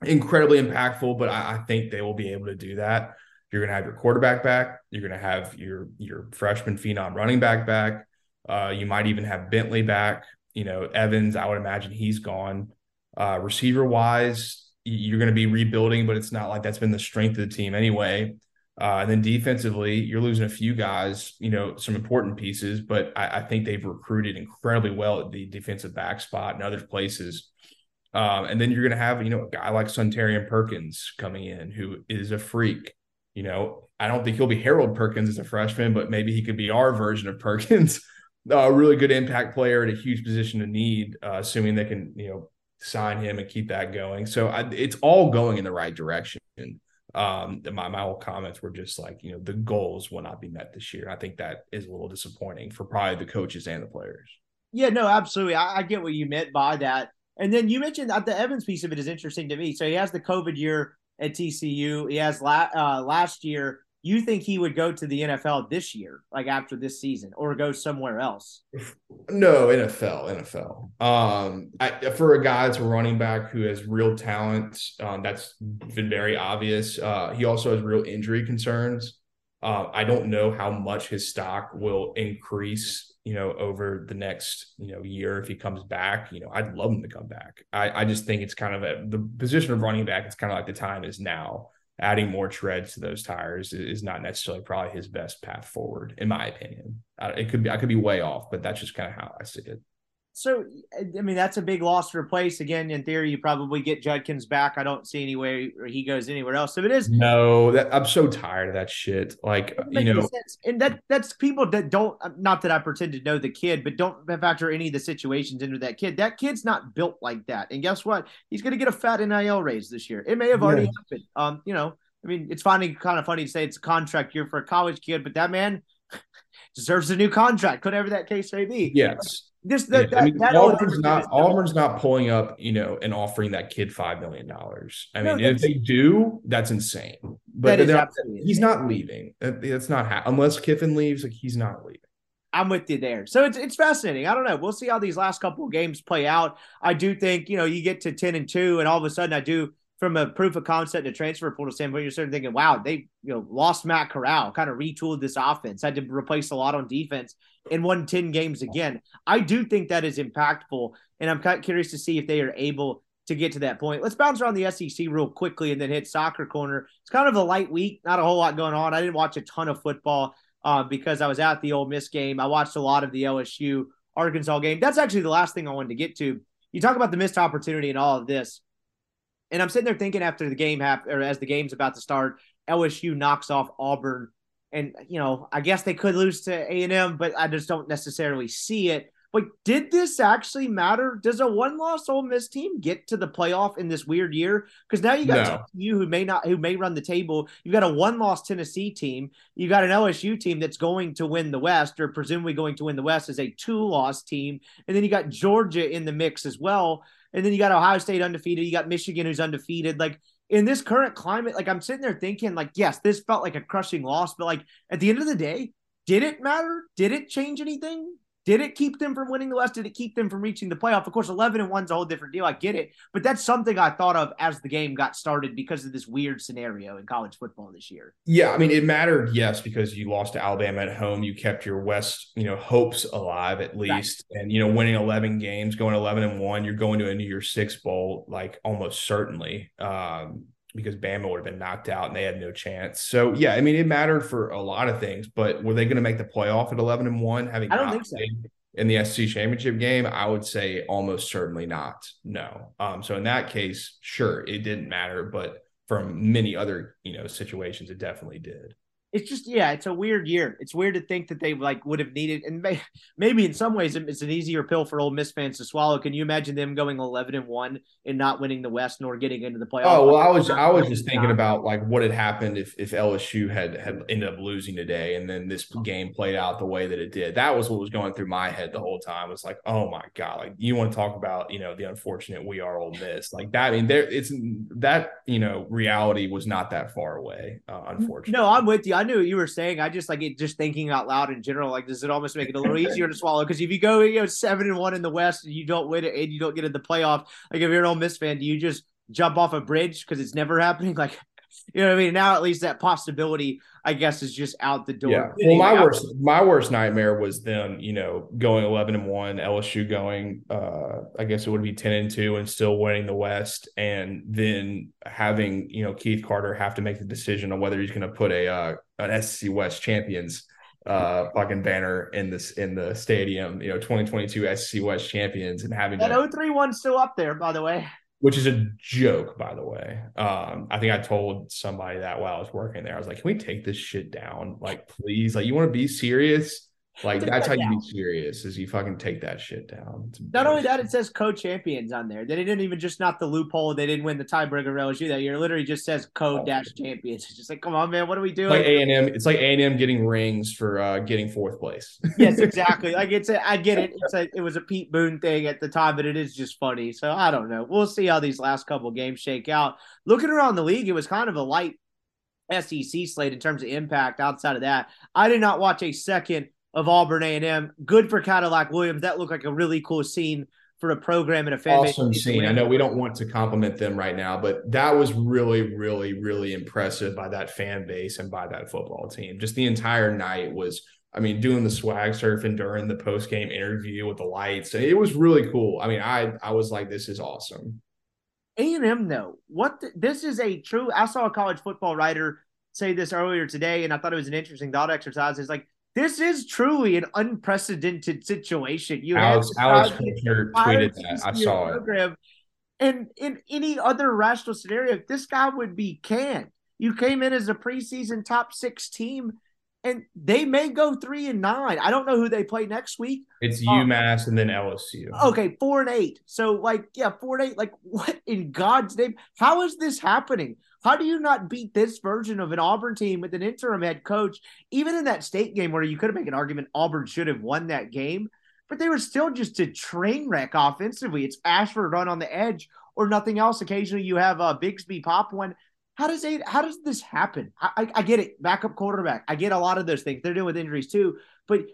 incredibly impactful, but I, I, think they will be able to do that. You're going to have your quarterback back. You're going to have your your freshman phenom running back back. Uh, you might even have Bentley back. You know, Evans. I would imagine he's gone. Uh, receiver wise, you're going to be rebuilding, but it's not like that's been the strength of the team anyway. Uh, and then defensively, you're losing a few guys, you know, some important pieces, but I, I, think they've recruited incredibly well at the defensive back spot and other places. Um, and then you're going to have, you know, a guy like Suntarine Perkins coming in who is a freak. You know, I don't think he'll be Harold Perkins as a freshman, but maybe he could be our version of Perkins. a really good impact player at a huge position of need, uh, assuming they can, you know, sign him and keep that going. So I, it's all going in the right direction. um, my my whole comments were just like, you know, the goals will not be met this year. I think that is a little disappointing for probably the coaches and the players.
Yeah, no, absolutely. I, I get what you meant by that. And then you mentioned that the Evans piece of it is interesting to me. So he has the COVID year at TCU. He has la- uh, last year you think he would go to the NFL this year, like after this season, or go somewhere else?
No, NFL, NFL. Um, I, for a guy that's a running back who has real talent, um, that's been very obvious. Uh, he also has real injury concerns. Uh, I don't know how much his stock will increase, you know, over the next, you know, year if he comes back. You know, I'd love him to come back. I, I just think it's kind of a, the position of running back. It's kind of like the time is now adding more treads to those tires is not necessarily probably his best path forward, in my opinion. It could be I could be way off, but that's just kind of how I see it.
So, I mean, that's a big loss to replace. Again, in theory, you probably get Judkins back. I don't see any way he goes anywhere else. So it is.
No, that I'm so tired of that shit. Like, you know,
sense. and that that's people that don't. Not that I pretend to know the kid, but don't factor any of the situations into that kid. That kid's not built like that. And guess what? He's going to get a fat NIL raise this year. It may have already yeah. happened. Um, you know, I mean, it's funny, kind of funny to say it's a contract year for a college kid, but that man deserves a new contract, whatever that case may be.
Yes. This that, yeah. I mean, that Auburn's not Auburn's not pulling up, you know, and offering that kid five million dollars. I mean, if they do, that's insane. But not, he's not leaving. That's not ha- unless Kiffin leaves. Like he's not leaving.
I'm with you there. So it's it's fascinating. I don't know. We'll see how these last couple of games play out. I do think you know you get to ten and two, and all of a sudden I do from a proof of concept and a transfer portal standpoint, you're starting thinking, wow, they you know lost Matt Corral, kind of retooled this offense, had to replace a lot on defense, and won 10 games again. I do think that is impactful, and I'm kind of curious to see if they are able to get to that point. Let's bounce around the SEC real quickly and then hit soccer corner. It's kind of a light week, not a whole lot going on. I didn't watch a ton of football uh, because I was at the Ole Miss game. I watched a lot of the LSU Arkansas game. That's actually the last thing I wanted to get to. You talk about the missed opportunity and all of this. And I'm sitting there thinking after the game half or as the game's about to start, LSU knocks off Auburn. And you know, I guess they could lose to A and M, but I just don't necessarily see it. But did this actually matter? Does a one-loss Ole Miss team get to the playoff in this weird year? Because now you got no. you who may not who may run the table. You got a one-loss Tennessee team. You got an LSU team that's going to win the West, or presumably going to win the West as a two-loss team, and then you got Georgia in the mix as well. And then you got Ohio State undefeated. You got Michigan who's undefeated. Like in this current climate, like I'm sitting there thinking, like, yes, this felt like a crushing loss, but like at the end of the day, did it matter? Did it change anything? Did it keep them from winning the West? Did it keep them from reaching the playoff? Of course, 11 and 1's a whole different deal. I get it. But that's something I thought of as the game got started because of this weird scenario in college football this year.
Yeah. I mean, it mattered, yes, because you lost to Alabama at home. You kept your West, you know, hopes alive at least. Right. And, you know, winning 11 games, going 11 and 1, you're going to a New Year's Six Bowl, like almost certainly. Um, because Bama would have been knocked out and they had no chance. So yeah, I mean it mattered for a lot of things, but were they going to make the playoff at eleven and one? Having
I don't think so.
In the SC championship game, I would say almost certainly not. No. Um, so in that case, sure, it didn't matter, but from many other you know situations, it definitely did
it's just yeah, it's a weird year. It's weird to think that they like would have needed, and may, maybe in some ways it's an easier pill for Ole Miss fans to swallow. Can you imagine them going eleven and one and not winning the West nor getting into the playoffs?
Oh well, I was I was just thinking about like what had happened if if LSU had had ended up losing today, and then this game played out the way that it did. That was what was going through my head the whole time. Was like, oh my god, like you want to talk about you know the unfortunate we are Ole Miss like that. I mean, there it's that you know reality was not that far away. Uh, unfortunately,
no, I'm with you. I knew what you were saying. I just like it, just thinking out loud in general. Like, does it almost make it a little easier to swallow? Because if you go, you know, seven and one in the West and you don't win it and you don't get in the playoff, like if you're an Ole Miss fan, do you just jump off a bridge because it's never happening? Like, you know what I mean? Now at least that possibility, I guess, is just out the door.
Yeah. Well, my worst my worst nightmare was them, you know, going eleven and one, LSU going uh I guess it would be ten and two and still winning the West, and then having, you know, Keith Carter have to make the decision on whether he's gonna put a uh an SEC West champions uh fucking banner in this in the stadium, you know, 2022 SEC West champions and having
that to, 03 one still up there, by the way
which is a joke, by the way. Um, I think I told somebody that while I was working there. I was like, "Can we take this shit down? Like, please, like, you want to be serious? Like that's how you be serious is you fucking take that shit down.
Not only that, it says co-champions on there. They didn't even just not the loophole. They didn't win the tiebreaker LSU that year. Literally just says co-dash champions. It's just like, come on, man, what are we doing?
Like A and M, it's like A and M getting rings for uh, getting fourth place.
yes, exactly. Like it's a, I get it. It's a, it was a Pete Boone thing at the time, but it is just funny. So I don't know. We'll see how these last couple games shake out. Looking around the league, it was kind of a light SEC slate in terms of impact. Outside of that, I did not watch a second of Auburn A&M. Good for Cadillac Williams. That looked like a really cool scene for a program and a fan
awesome scene. I know we don't want to compliment them right now, but that was really, really, really impressive by that fan base and by that football team. Just the entire night was, I mean, doing the swag surfing during the post game interview with the lights. It was really cool. I mean, I I was like, this is awesome.
A and M though, what the, this is a true. I saw a college football writer say this earlier today, and I thought it was an interesting thought exercise. Is like this is truly an unprecedented situation. You
Alex, Alex tweeted that. I saw program. it.
And in any other rational scenario, this guy would be canned. You came in as a preseason top six team, and they may go three and nine. I don't know who they play next week.
It's um, UMass and then LSU.
Okay, four and eight. So, like, yeah, four and eight. Like, what in God's name? How is this happening? How do you not beat this version of an Auburn team with an interim head coach? Even in that state game where you could have made an argument Auburn should have won that game, but they were still just a train wreck offensively. It's Ashford run on the edge or nothing else. Occasionally you have uh, a Bigsby pop one. How does they, how does this happen? I, I, I get it, backup quarterback. I get a lot of those things. They're dealing with injuries too, but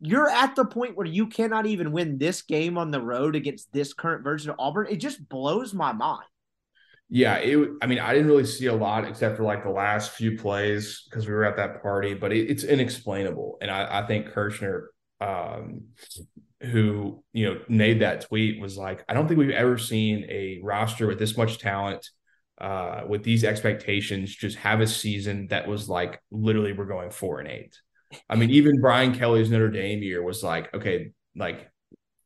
you're at the point where you cannot even win this game on the road against this current version of Auburn. It just blows my mind.
Yeah, it. I mean, I didn't really see a lot except for like the last few plays because we were at that party, but it, it's inexplainable. And I, I think Kirshner, um, who you know made that tweet, was like, I don't think we've ever seen a roster with this much talent, uh, with these expectations, just have a season that was like literally we're going four and eight. I mean, even Brian Kelly's Notre Dame year was like, okay, like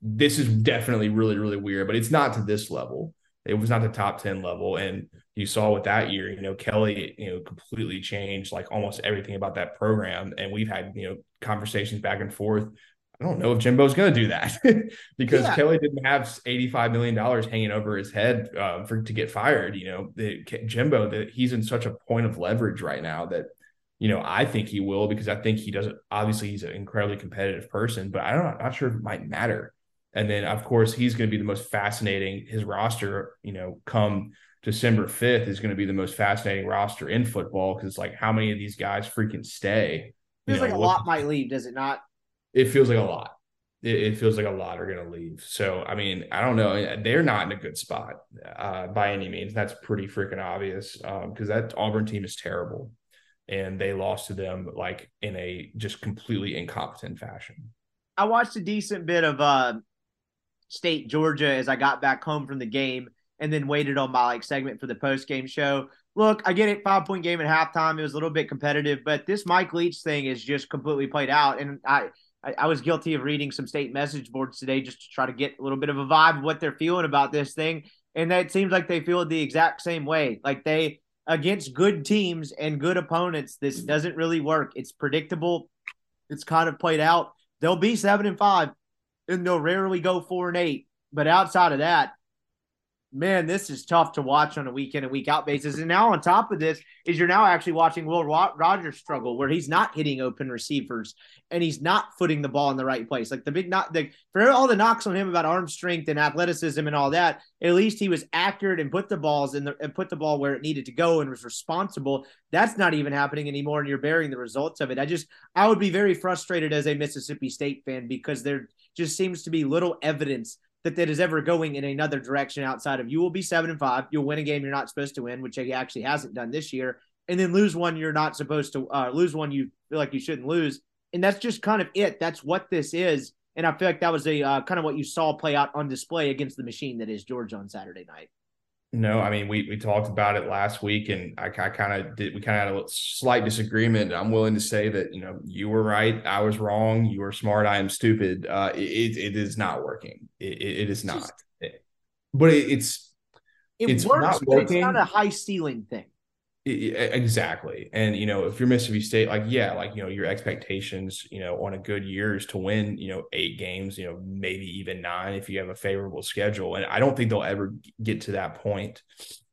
this is definitely really really weird, but it's not to this level. It was not the top 10 level. And you saw with that year, you know, Kelly, you know, completely changed like almost everything about that program. And we've had, you know, conversations back and forth. I don't know if Jimbo's going to do that because yeah. Kelly didn't have $85 million hanging over his head um, for to get fired. You know, the, Jimbo, that he's in such a point of leverage right now that, you know, I think he will because I think he doesn't. Obviously, he's an incredibly competitive person, but I don't, I'm not sure if it might matter and then, of course, he's going to be the most fascinating. His roster, you know, come December 5th is going to be the most fascinating roster in football because, it's like, how many of these guys freaking stay?
Feels know, like a lot might leave, does it not?
It feels like a lot. It, it feels like a lot are going to leave. So, I mean, I don't know. They're not in a good spot uh, by any means. That's pretty freaking obvious because um, that Auburn team is terrible. And they lost to them like in a just completely incompetent fashion.
I watched a decent bit of uh, State Georgia as I got back home from the game and then waited on my like segment for the post game show. Look, I get it, five point game at halftime. It was a little bit competitive, but this Mike Leach thing is just completely played out. And I, I, I was guilty of reading some state message boards today just to try to get a little bit of a vibe of what they're feeling about this thing. And that seems like they feel the exact same way. Like they against good teams and good opponents, this doesn't really work. It's predictable. It's kind of played out. They'll be seven and five and they'll rarely go four and eight. But outside of that, man, this is tough to watch on a week in and week out basis. And now on top of this is you're now actually watching Will Rogers struggle where he's not hitting open receivers and he's not footing the ball in the right place. Like the big knock, the, for all the knocks on him about arm strength and athleticism and all that, at least he was accurate and put the balls in the and put the ball where it needed to go and was responsible. That's not even happening anymore, and you're bearing the results of it. I just I would be very frustrated as a Mississippi State fan because there just seems to be little evidence that that is ever going in another direction outside of you will be seven and five. You'll win a game you're not supposed to win, which he actually hasn't done this year, and then lose one you're not supposed to uh, lose one you feel like you shouldn't lose, and that's just kind of it. That's what this is, and I feel like that was a uh, kind of what you saw play out on display against the machine that is Georgia on Saturday night.
No, I mean we we talked about it last week, and I, I kind of did. We kind of had a slight disagreement. I'm willing to say that you know you were right, I was wrong. You were smart, I am stupid. Uh, it it is not working. It, it is not. It, but it, it's
it
it's
works, but it's not a high ceiling thing.
Exactly. And, you know, if you're Mississippi State, like, yeah, like, you know, your expectations, you know, on a good year is to win, you know, eight games, you know, maybe even nine if you have a favorable schedule. And I don't think they'll ever get to that point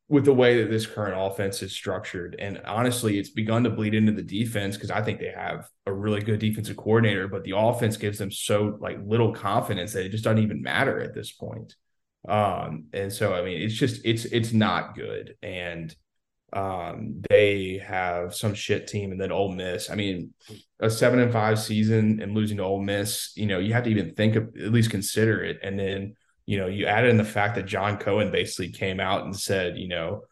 with the way that this current offense is structured. And honestly, it's begun to bleed into the defense because I think they have a really good defensive coordinator, but the offense gives them so like little confidence that it just doesn't even matter at this point. Um, and so I mean, it's just it's it's not good. And um, they have some shit team, and then Ole Miss. I mean, a seven and five season and losing to Ole Miss, you know, you have to even think of at least consider it. And then, you know, you add in the fact that John Cohen basically came out and said, you know,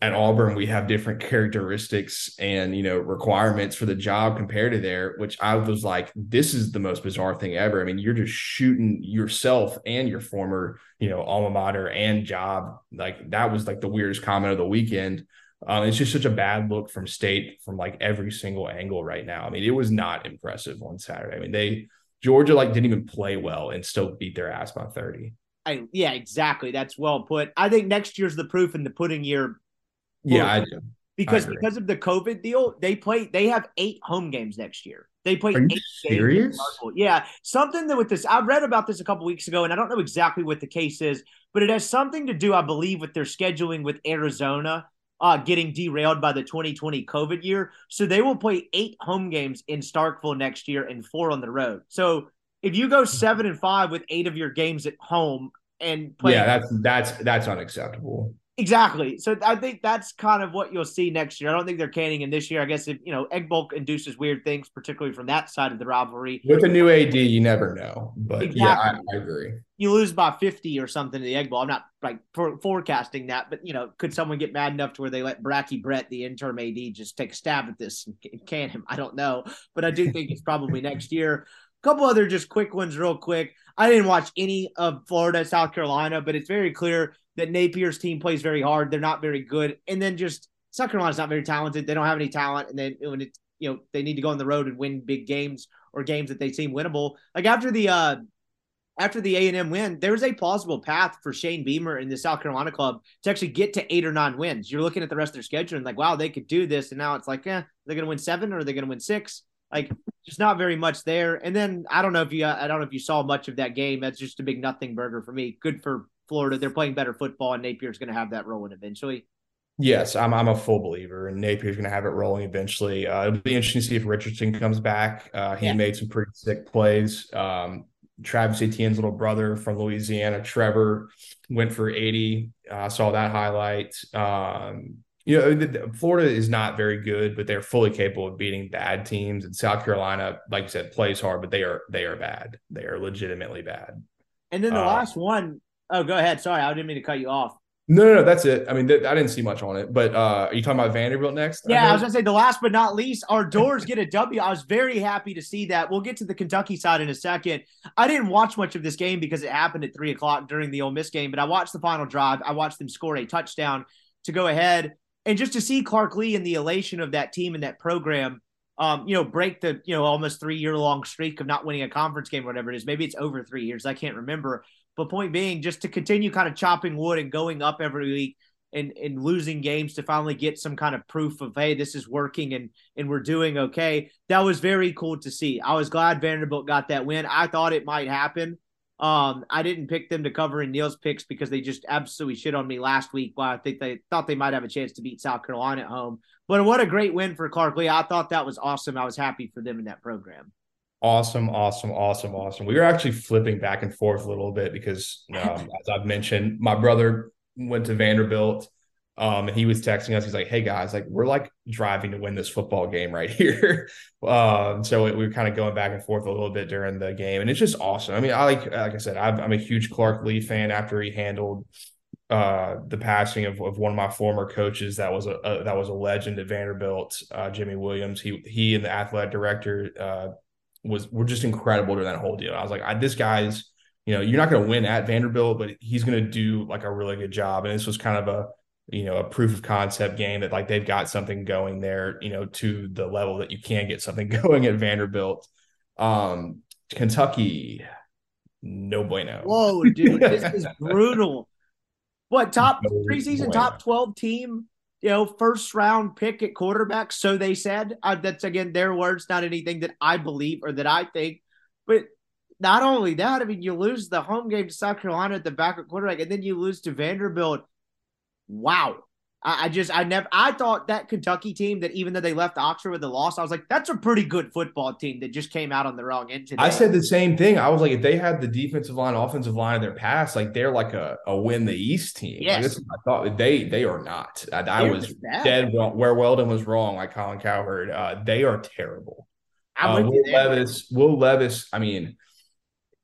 at Auburn we have different characteristics and you know requirements for the job compared to there, which I was like, this is the most bizarre thing ever. I mean, you're just shooting yourself and your former, you know, alma mater and job. Like that was like the weirdest comment of the weekend. Um, it's just such a bad look from state from like every single angle right now. I mean, it was not impressive on Saturday. I mean, they Georgia like didn't even play well and still beat their ass by 30.
I, yeah, exactly. That's well put. I think next year's the proof in the pudding year.
Yeah, I do.
Because because of the COVID deal, they play they have eight home games next year. They play
Are
eight
serious?
Yeah, something that with this, I read about this a couple weeks ago, and I don't know exactly what the case is, but it has something to do, I believe, with their scheduling with Arizona uh, getting derailed by the 2020 COVID year. So they will play eight home games in Starkville next year and four on the road. So if you go seven and five with eight of your games at home and play,
yeah, that's that's that's unacceptable.
Exactly. So I think that's kind of what you'll see next year. I don't think they're canning in this year. I guess if you know Egg Bowl induces weird things, particularly from that side of the rivalry.
With a new AD, you never know. But exactly. yeah, I, I, agree.
You lose by fifty or something in the Egg Bowl. I'm not like for, forecasting that, but you know, could someone get mad enough to where they let Bracky Brett, the interim AD, just take a stab at this and can him? I don't know, but I do think it's probably next year. A couple other just quick ones, real quick. I didn't watch any of Florida, South Carolina, but it's very clear that Napier's team plays very hard. They're not very good. And then just South Carolina's not very talented. They don't have any talent. And then when it, you know, they need to go on the road and win big games or games that they seem winnable. Like after the uh after the A&M win, there's a plausible path for Shane Beamer and the South Carolina club to actually get to eight or nine wins. You're looking at the rest of their schedule and like, wow, they could do this. And now it's like, yeah, they're going to win seven or are they going to win six? Like, just not very much there. And then I don't know if you, I don't know if you saw much of that game. That's just a big nothing burger for me. Good for Florida. They're playing better football, and Napier's going to have that rolling eventually.
Yes, I'm I'm a full believer, and Napier's going to have it rolling eventually. Uh, it'll be interesting to see if Richardson comes back. Uh, he yeah. made some pretty sick plays. Um, Travis Etienne's little brother from Louisiana, Trevor, went for 80. I uh, saw that highlight. Um, you know, Florida is not very good, but they're fully capable of beating bad teams. And South Carolina, like you said, plays hard, but they are they are bad. They are legitimately bad.
And then the uh, last one, oh, go ahead. Sorry, I didn't mean to cut you off.
No, no, no, that's it. I mean, th- I didn't see much on it, but uh, are you talking about Vanderbilt next?
Yeah, I, I was gonna say the last but not least, our doors get a W. I was very happy to see that. We'll get to the Kentucky side in a second. I didn't watch much of this game because it happened at three o'clock during the Ole Miss game, but I watched the final drive. I watched them score a touchdown to go ahead, and just to see Clark Lea and the elation of that team and that program. Um, you know, break the you know almost three year long streak of not winning a conference game, or whatever it is. Maybe it's over three years. I can't remember. But point being, just to continue kind of chopping wood and going up every week and, and losing games to finally get some kind of proof of hey, this is working and and we're doing okay. That was very cool to see. I was glad Vanderbilt got that win. I thought it might happen. Um, I didn't pick them to cover in Neil's picks because they just absolutely shit on me last week. While I think they thought they might have a chance to beat South Carolina at home. But what a great win for Clark Lea. I thought that was awesome. I was happy for them in that program.
Awesome, awesome, awesome, awesome. We were actually flipping back and forth a little bit because, um, as I've mentioned, my brother went to Vanderbilt, um, and he was texting us. He's like, "Hey guys, like we're like driving to win this football game right here." um, so we were kind of going back and forth a little bit during the game, and it's just awesome. I mean, I like, like I said, i am a huge Clark Lea fan. After he handled uh, the passing of, of one of my former coaches that was a, a that was a legend at Vanderbilt, uh, Jimmy Williams. He he and the athletic director uh, was were just incredible during that whole deal. I was like, I, this guy's, you know, you're not going to win at Vanderbilt, but he's going to do like a really good job. And this was kind of a, you know, a proof of concept game that like they've got something going there, you know, to the level that you can get something going at Vanderbilt. Um, Kentucky, no bueno.
Whoa, dude, this is brutal. What top no preseason bueno. top 12 team you know, first round pick at quarterback. So they said. Uh, that's again their words, not anything that I believe or that I think. But not only that, I mean, you lose the home game to South Carolina at the backup quarterback, and then you lose to Vanderbilt. Wow. I, I just I never I thought that Kentucky team that even though they left Oxford with a loss, I was like, that's a pretty good football team that just came out on the wrong end today.
I said the same thing. I was like, if they had the defensive line, offensive line of their past, like they're like a, a win the East team.
Yes.
Like, I thought they they are not. I, I was dead wrong, where Weldon was wrong, like Colin Cowherd. Uh, they are terrible. Uh, Will Levis, Will Levis, I mean,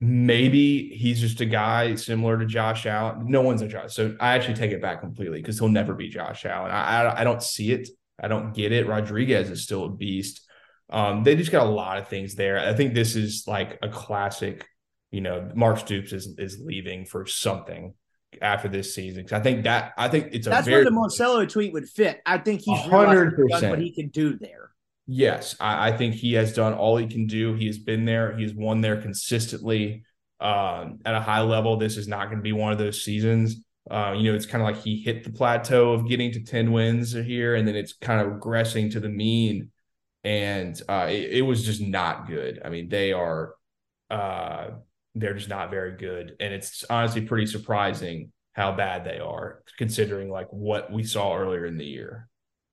maybe he's just a guy similar to Josh Allen. No one's a Josh. So I actually take it back completely because he'll never be Josh Allen. I, I, I don't see it. I don't get it. Rodriguez is still a beast. Um, they just got a lot of things there. I think this is like a classic. You know, Mark Stoops is is leaving for something after this season. Because I think that I think it's a
that's where the Marcello tweet would fit. I think he's hundred percent what he can do there.
Yes, I, I, think he has done all he can do. He has been there. He's won there consistently um, at a high level. This is not going to be one of those seasons. Uh, you know, it's kind of like he hit the plateau of getting to 10 wins here, and then it's kind of regressing to the mean. And uh, it, it, was just not good. I mean, they are, uh, they're just not very good. And it's honestly pretty surprising how bad they are, considering like what we saw earlier in the year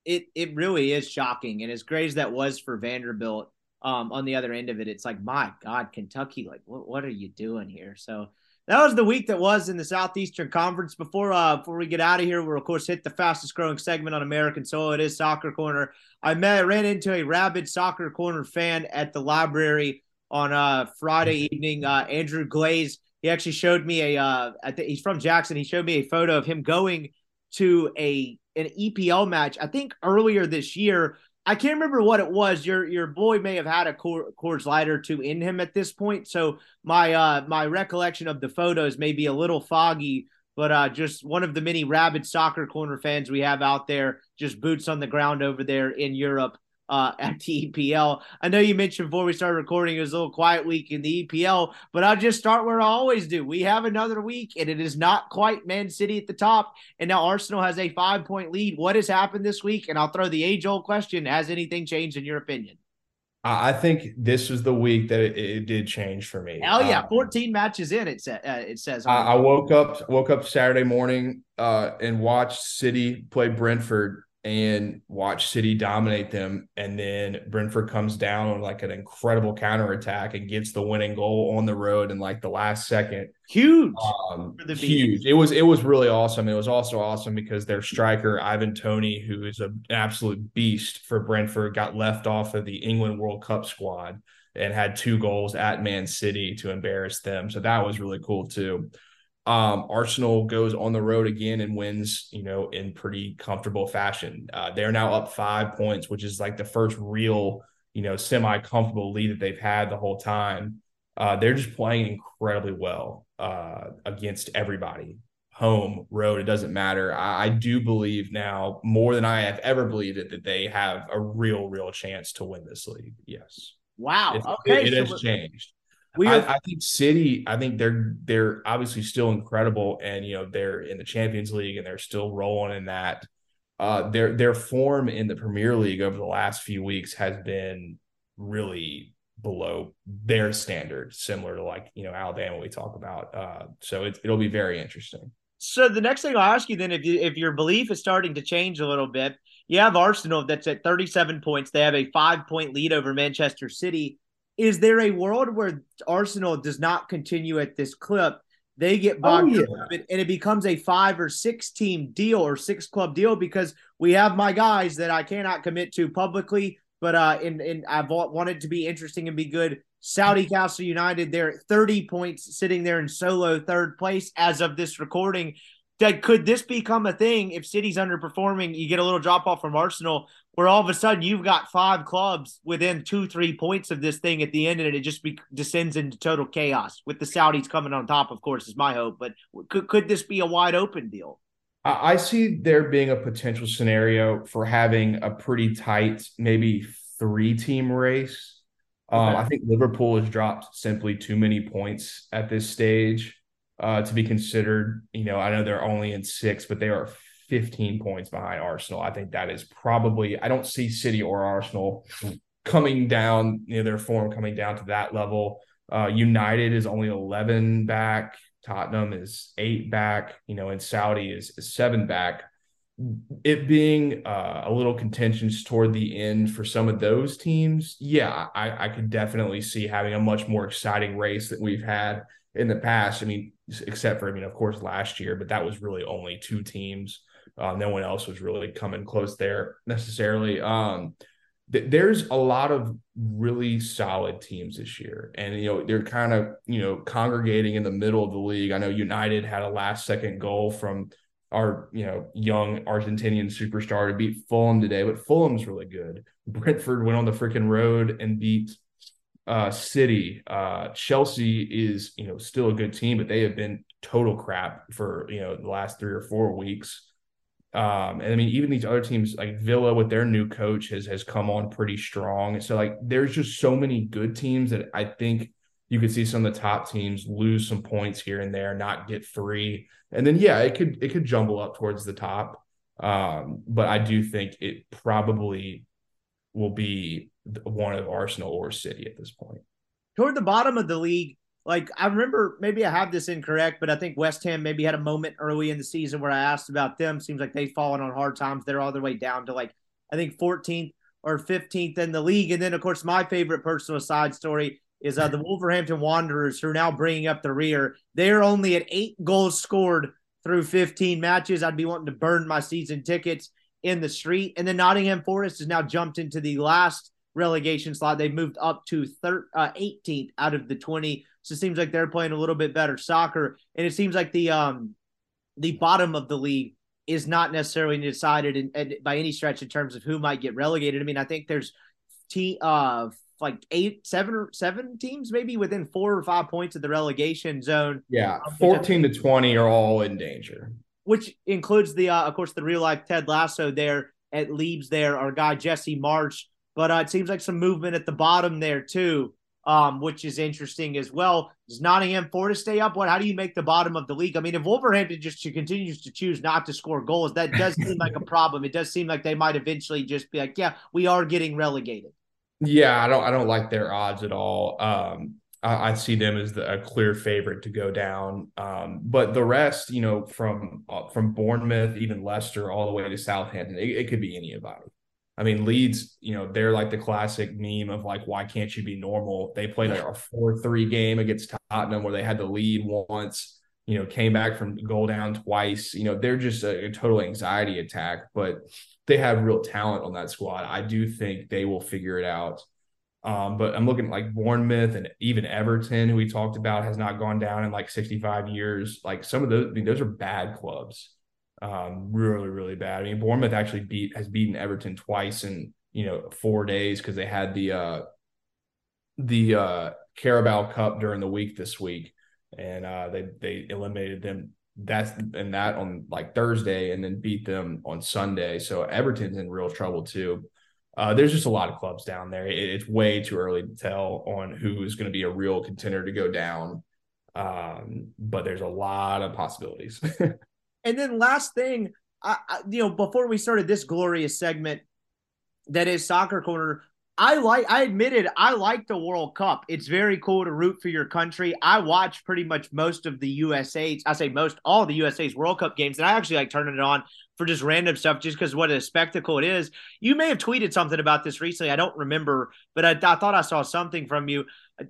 it it really is shocking. And as great as that was for Vanderbilt, um, on the other end of it, it's like, my God, Kentucky, like, what what are you doing here? So that was the week that was in the Southeastern Conference. Before uh before we get out of here, we'll of course hit the fastest growing segment on American soil. It is Soccer Corner. I met ran into a rabid Soccer Corner fan at the library on uh Friday evening. Uh, Andrew Glaze. He actually showed me a uh he's from Jackson. He showed me a photo of him going to a an EPL match. I think earlier this year. I can't remember what it was. Your your boy may have had a Coors Light or two in him at this point, so my uh my recollection of the photos may be a little foggy. But uh, just one of the many rabid soccer corner fans we have out there, just boots on the ground over there in Europe uh, at the EPL. I know you mentioned before we started recording it was a little quiet week in the EPL, but I'll just start where I always do. We have another week, and it is not quite Man City at the top, and now Arsenal has a five point lead. What has happened this week? And I'll throw the age old question: Has anything changed in your opinion?
I think this was the week that it, it did change for me.
Hell yeah, uh, fourteen matches in. It, sa- uh, it says.
I, I, woke up woke up Saturday morning uh, and watched City play Brentford and watch City dominate them. And then Brentford comes down on like an incredible counterattack and gets the winning goal on the road in like the last second.
Huge.
Um, huge. It was it was really awesome. It was also awesome because their striker, Ivan Toney, who is an absolute beast for Brentford, got left off of the England World Cup squad and had two goals at Man City to embarrass them. So that was really cool too. Um, Arsenal goes on the road again and wins, you know, in pretty comfortable fashion. Uh, they're now up five points, which is like the first real, you know, semi comfortable lead that they've had the whole time. Uh, they're just playing incredibly well uh, against everybody, home, road, it doesn't matter. I, I, do believe now more than I have ever believed it that they have a real, real chance to win this league. Yes.
Wow.
It's,
okay.
It, it so has changed. We I, I, think City. I think they're they're obviously still incredible, and you know they're in the Champions League and they're still rolling in that. Uh, their their form in the Premier League over the last few weeks has been really below their standard, similar to like you know Alabama we talk about. Uh, so it, it'll be very interesting.
So the next thing I'll ask you then, if you if your belief is starting to change a little bit, you have Arsenal that's at 37 points. They have a five point lead over Manchester City is there a world where Arsenal does not continue at this clip? They get bogged oh, yeah. and it becomes a five or six team deal or six club deal because we have my guys that I cannot commit to publicly, but uh, and and I've wanted to be interesting and be good. Saudi Castle United, they're at 30 points, sitting there in solo third place as of this recording that could this become a thing if City's underperforming? You get a little drop off from Arsenal, where all of a sudden you've got five clubs within two, three points of this thing at the end, and it just be, descends into total chaos with the Saudis coming on top. Of course, is my hope, but could could this be a wide open deal?
I see there being a potential scenario for having a pretty tight, maybe three team race. Um. I think Liverpool has dropped simply too many points at this stage uh, to be considered. You know, I know they're only in six, but they are 15 points behind Arsenal. I think that is probably I don't see City or Arsenal coming down, you know, their form coming down to that level. Uh, United is only 11 back. Tottenham is eight back, you know, and Saudi is, is seven back. It being uh, a little contentious toward the end for some of those teams, yeah, I, I could definitely see having a much more exciting race that we've had in the past. I mean, except for, I mean, of course, last year, but that was really only two teams. Uh, no one else was really coming close there necessarily. Um, there's a lot of really solid teams this year and you know they're kind of you know congregating in the middle of the league. I know united had a last second goal from our you know young argentinian superstar to beat fulham today but fulham's really good. Brentford went on the freaking road and beat uh city. Uh chelsea is you know still a good team but they have been total crap for you know the last three or four weeks um, and I mean, even these other teams like Villa with their new coach has has come on pretty strong. So like, there's just so many good teams that I think you could see some of the top teams lose some points here and there, not get three, and then yeah, it could it could jumble up towards the top. Um, but I do think it probably will be one of Arsenal or City at this point.
Toward the bottom of the league, like I remember maybe I have this incorrect, but I think West Ham maybe had a moment early in the season where I asked about them. Seems like they've fallen on hard times. They're all the way down to like I think 14th or 15th in the league. And then of course my favorite personal side story is uh, the Wolverhampton Wanderers who are now bringing up the rear. They're only at eight goals scored through 15 matches. I'd be wanting to burn my season tickets in the street. And then Nottingham Forest has now jumped into the last relegation slot. They've moved up to thir- uh, 18th out of the 20 so it seems like they're playing a little bit better soccer, and it seems like the um the bottom of the league is not necessarily decided in, in, by any stretch in terms of who might get relegated. I mean, I think there's team uh like eight, seven or seven teams maybe within four or five points of the relegation zone.
Yeah, um, fourteen to twenty are all in danger.
Which includes the uh, of course the real life Ted Lasso there at Leeds there, our guy Jesse Marsch. But uh, it seems like some movement at the bottom there too um, which is interesting as well. Does Nottingham Forest stay up? What? How do you make the bottom of the league? I mean, if Wolverhampton just continues to choose not to score goals, that does seem like a problem. It does seem like they might eventually just be like, yeah, we are getting relegated.
Yeah, I don't, I don't like their odds at all. Um, I, I see them as the, a clear favorite to go down. Um, but the rest, you know, from uh, from Bournemouth, even Leicester, all the way to Southampton, it, it could be any anybody. I mean, Leeds, you know, they're like the classic meme of like, why can't you be normal? They played like a 4 3 game against Tottenham where they had the lead once, you know, came back from goal down twice. You know, they're just a, a total anxiety attack, but they have real talent on that squad. I do think they will figure it out. Um, but I'm looking at like Bournemouth and even Everton, who we talked about, has not gone down in like 65 years. Like some of those, I mean, those are bad clubs um, really, really bad. I mean, Bournemouth actually beat has beaten Everton twice in you know four days because they had the uh, the uh, Carabao Cup during the week this week, and uh, they they eliminated them. That's and that on like Thursday, and then beat them on Sunday. So Everton's in real trouble too. Uh, there's just a lot of clubs down there. It, it's way too early to tell on who is going to be a real contender to go down. Um, but there's a lot of possibilities.
And then last thing, I, I, you know, before we started this glorious segment that is soccer corner, I like I admitted I like the World Cup. It's very cool to root for your country. I watch pretty much most of the USA's, I say most all the USA's World Cup games, and I actually like turning it on for just random stuff just because what a spectacle it is. You may have tweeted something about this recently. I don't remember, but I, I thought I saw something from you.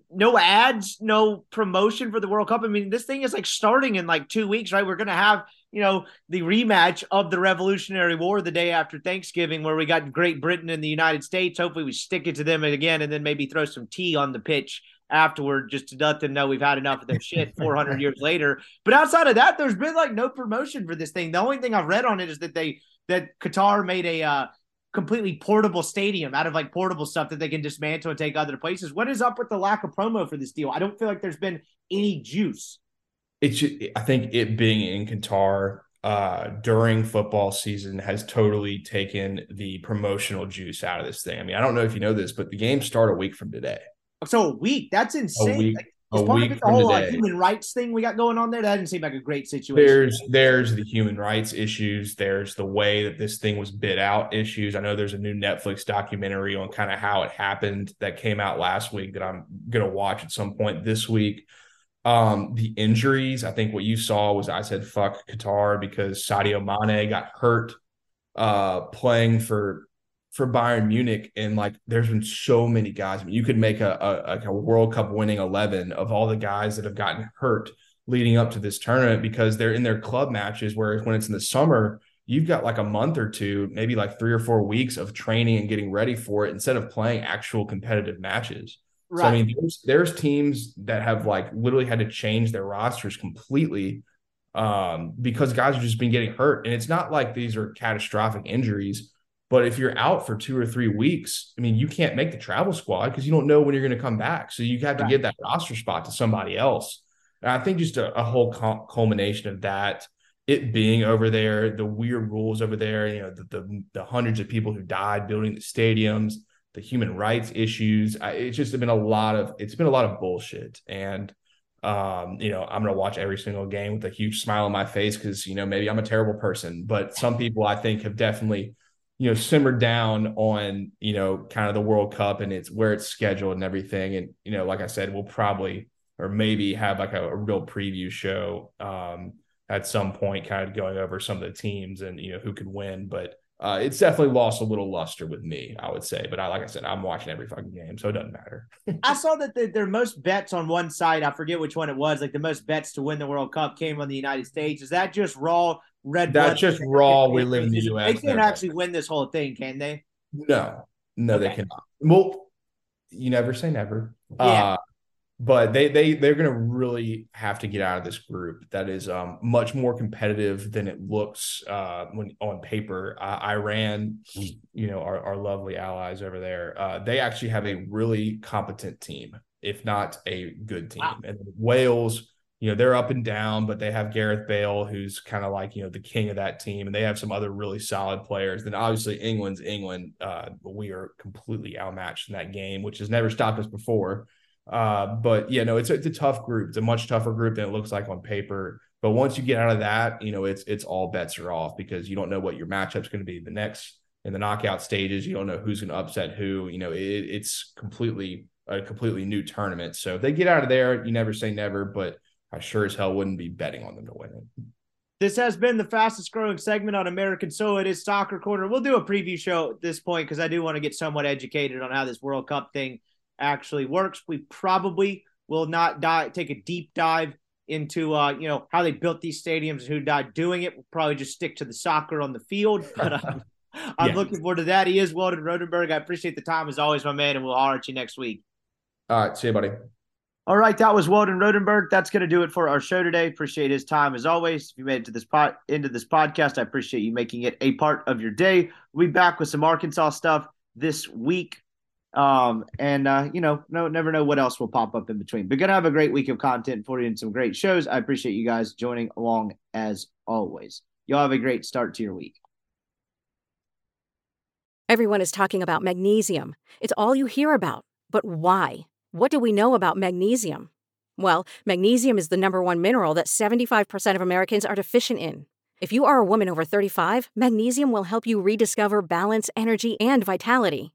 No ads, no promotion for the World Cup. I mean, this thing is like starting in like two weeks, right? We're gonna have you know, the rematch of the Revolutionary War the day after Thanksgiving, where we got Great Britain and the United States. Hopefully, we stick it to them again, and then maybe throw some tea on the pitch afterward, just to let them know we've had enough of their shit 400 years later. But outside of that, there's been like no promotion for this thing. The only thing I've read on it is that they that Qatar made a uh, completely portable stadium out of like portable stuff that they can dismantle and take other places. What is up with the lack of promo for this deal? I don't feel like there's been any juice
it's I think it being in Qatar uh, during football season has totally taken the promotional juice out of this thing. I mean, I don't know if you know this, but the games start a week from today.
So a week? That's insane.
A week, a
Is part
week
the whole uh,
today.
human rights thing we got going on there? That didn't seem like a great situation.
There's there's the human rights issues. There's the way that this thing was bid out issues. I know there's a new Netflix documentary on kind of how it happened that came out last week that I'm gonna watch at some point this week. Um, the injuries, I think what you saw was I said fuck Qatar because Sadio Mane got hurt uh playing for for Bayern Munich and like there's been so many guys. I mean, you could make a, a a World Cup winning 11 of all the guys that have gotten hurt leading up to this tournament because they're in their club matches whereas when it's in the summer you've got like a month or two maybe like 3 or 4 weeks of training and getting ready for it instead of playing actual competitive matches.
Right.
So I mean, there's, there's teams that have like literally had to change their rosters completely um, because guys have just been getting hurt, and it's not like these are catastrophic injuries. But if you're out for two or three weeks, I mean, you can't make the travel squad because you don't know when you're going to come back. So you have to
Right.
give that roster spot to somebody else. And I think just a, a whole cul- culmination of that, it being over there, the weird rules over there, you know, the, the, the hundreds of people who died building the stadiums, the human rights issues. I, it's just been a lot of it's been a lot of bullshit. And um, you know, I'm gonna watch every single game with a huge smile on my face because you know maybe I'm a terrible person, but some people I think have definitely you know simmered down on you know kind of the World Cup and it's where it's scheduled and everything. And you know, like I said, we'll probably or maybe have like a, a real preview show um, at some point, kind of going over some of the teams and you know who could win, but uh, it's definitely lost a little luster with me, I would say. But I, like I said, I'm watching every fucking game, so it doesn't matter.
I saw that the, their most bets on one side, I forget which one it was, like the most bets to win the World Cup came on the United States. Is that just raw red
That's just raw. We live in the U.S.
They
can't
actually win this whole thing, can they?
No, no, they cannot. Well, you never say never.
Yeah.
Uh, but they they they're going to really have to get out of this group that is um, much more competitive than it looks uh, when on paper. Uh, Iran, you know, our, our lovely allies over there, uh, they actually have a really competent team, if not a good team.
Wow.
And Wales, you know, they're up and down, but they have Gareth Bale, who's kind of like you know the king of that team, and they have some other really solid players. Then obviously England's England. Uh, we are completely outmatched in that game, which has never stopped us before. Uh, but yeah, no, it's it's a tough group. It's a much tougher group than it looks like on paper. But once you get out of that, you know, it's it's all bets are off because you don't know what your matchup's going to be the next in the knockout stages. You don't know who's going to upset who. You know, it, it's completely a completely new tournament. So if they get out of there, you never say never. But I sure as hell wouldn't be betting on them to win it.
This has been the fastest growing segment on American Soul. It is Soccer Corner. We'll do a preview show at this point because I do want to get somewhat educated on how this World Cup thing actually works. We probably will not dive, take a deep dive into uh, you know how they built these stadiums and who died doing it. We'll probably just stick to the soccer on the field. But um, I'm
Yeah.
looking forward to that. He is Weldon Rodenberg. I appreciate the time as always, my man, and we'll holler at you next week.
All right, see you, buddy.
All right, that was Weldon Rodenberg. That's going to do it for our show today. Appreciate his time as always. If you made it to this pot into this podcast, I appreciate you making it a part of your day. We'll be back with some Arkansas stuff this week. Um, and uh, you know, no, never know what else will pop up in between. But gonna have a great week of content for you and some great shows. I appreciate you guys joining along as always. Y'all have a great start to your week.
Everyone is talking about magnesium. It's all you hear about. But why? What do we know about magnesium? Well, magnesium is the number one mineral that 75% of Americans are deficient in. If you are a woman over 35, magnesium will help you rediscover balance, energy, and vitality.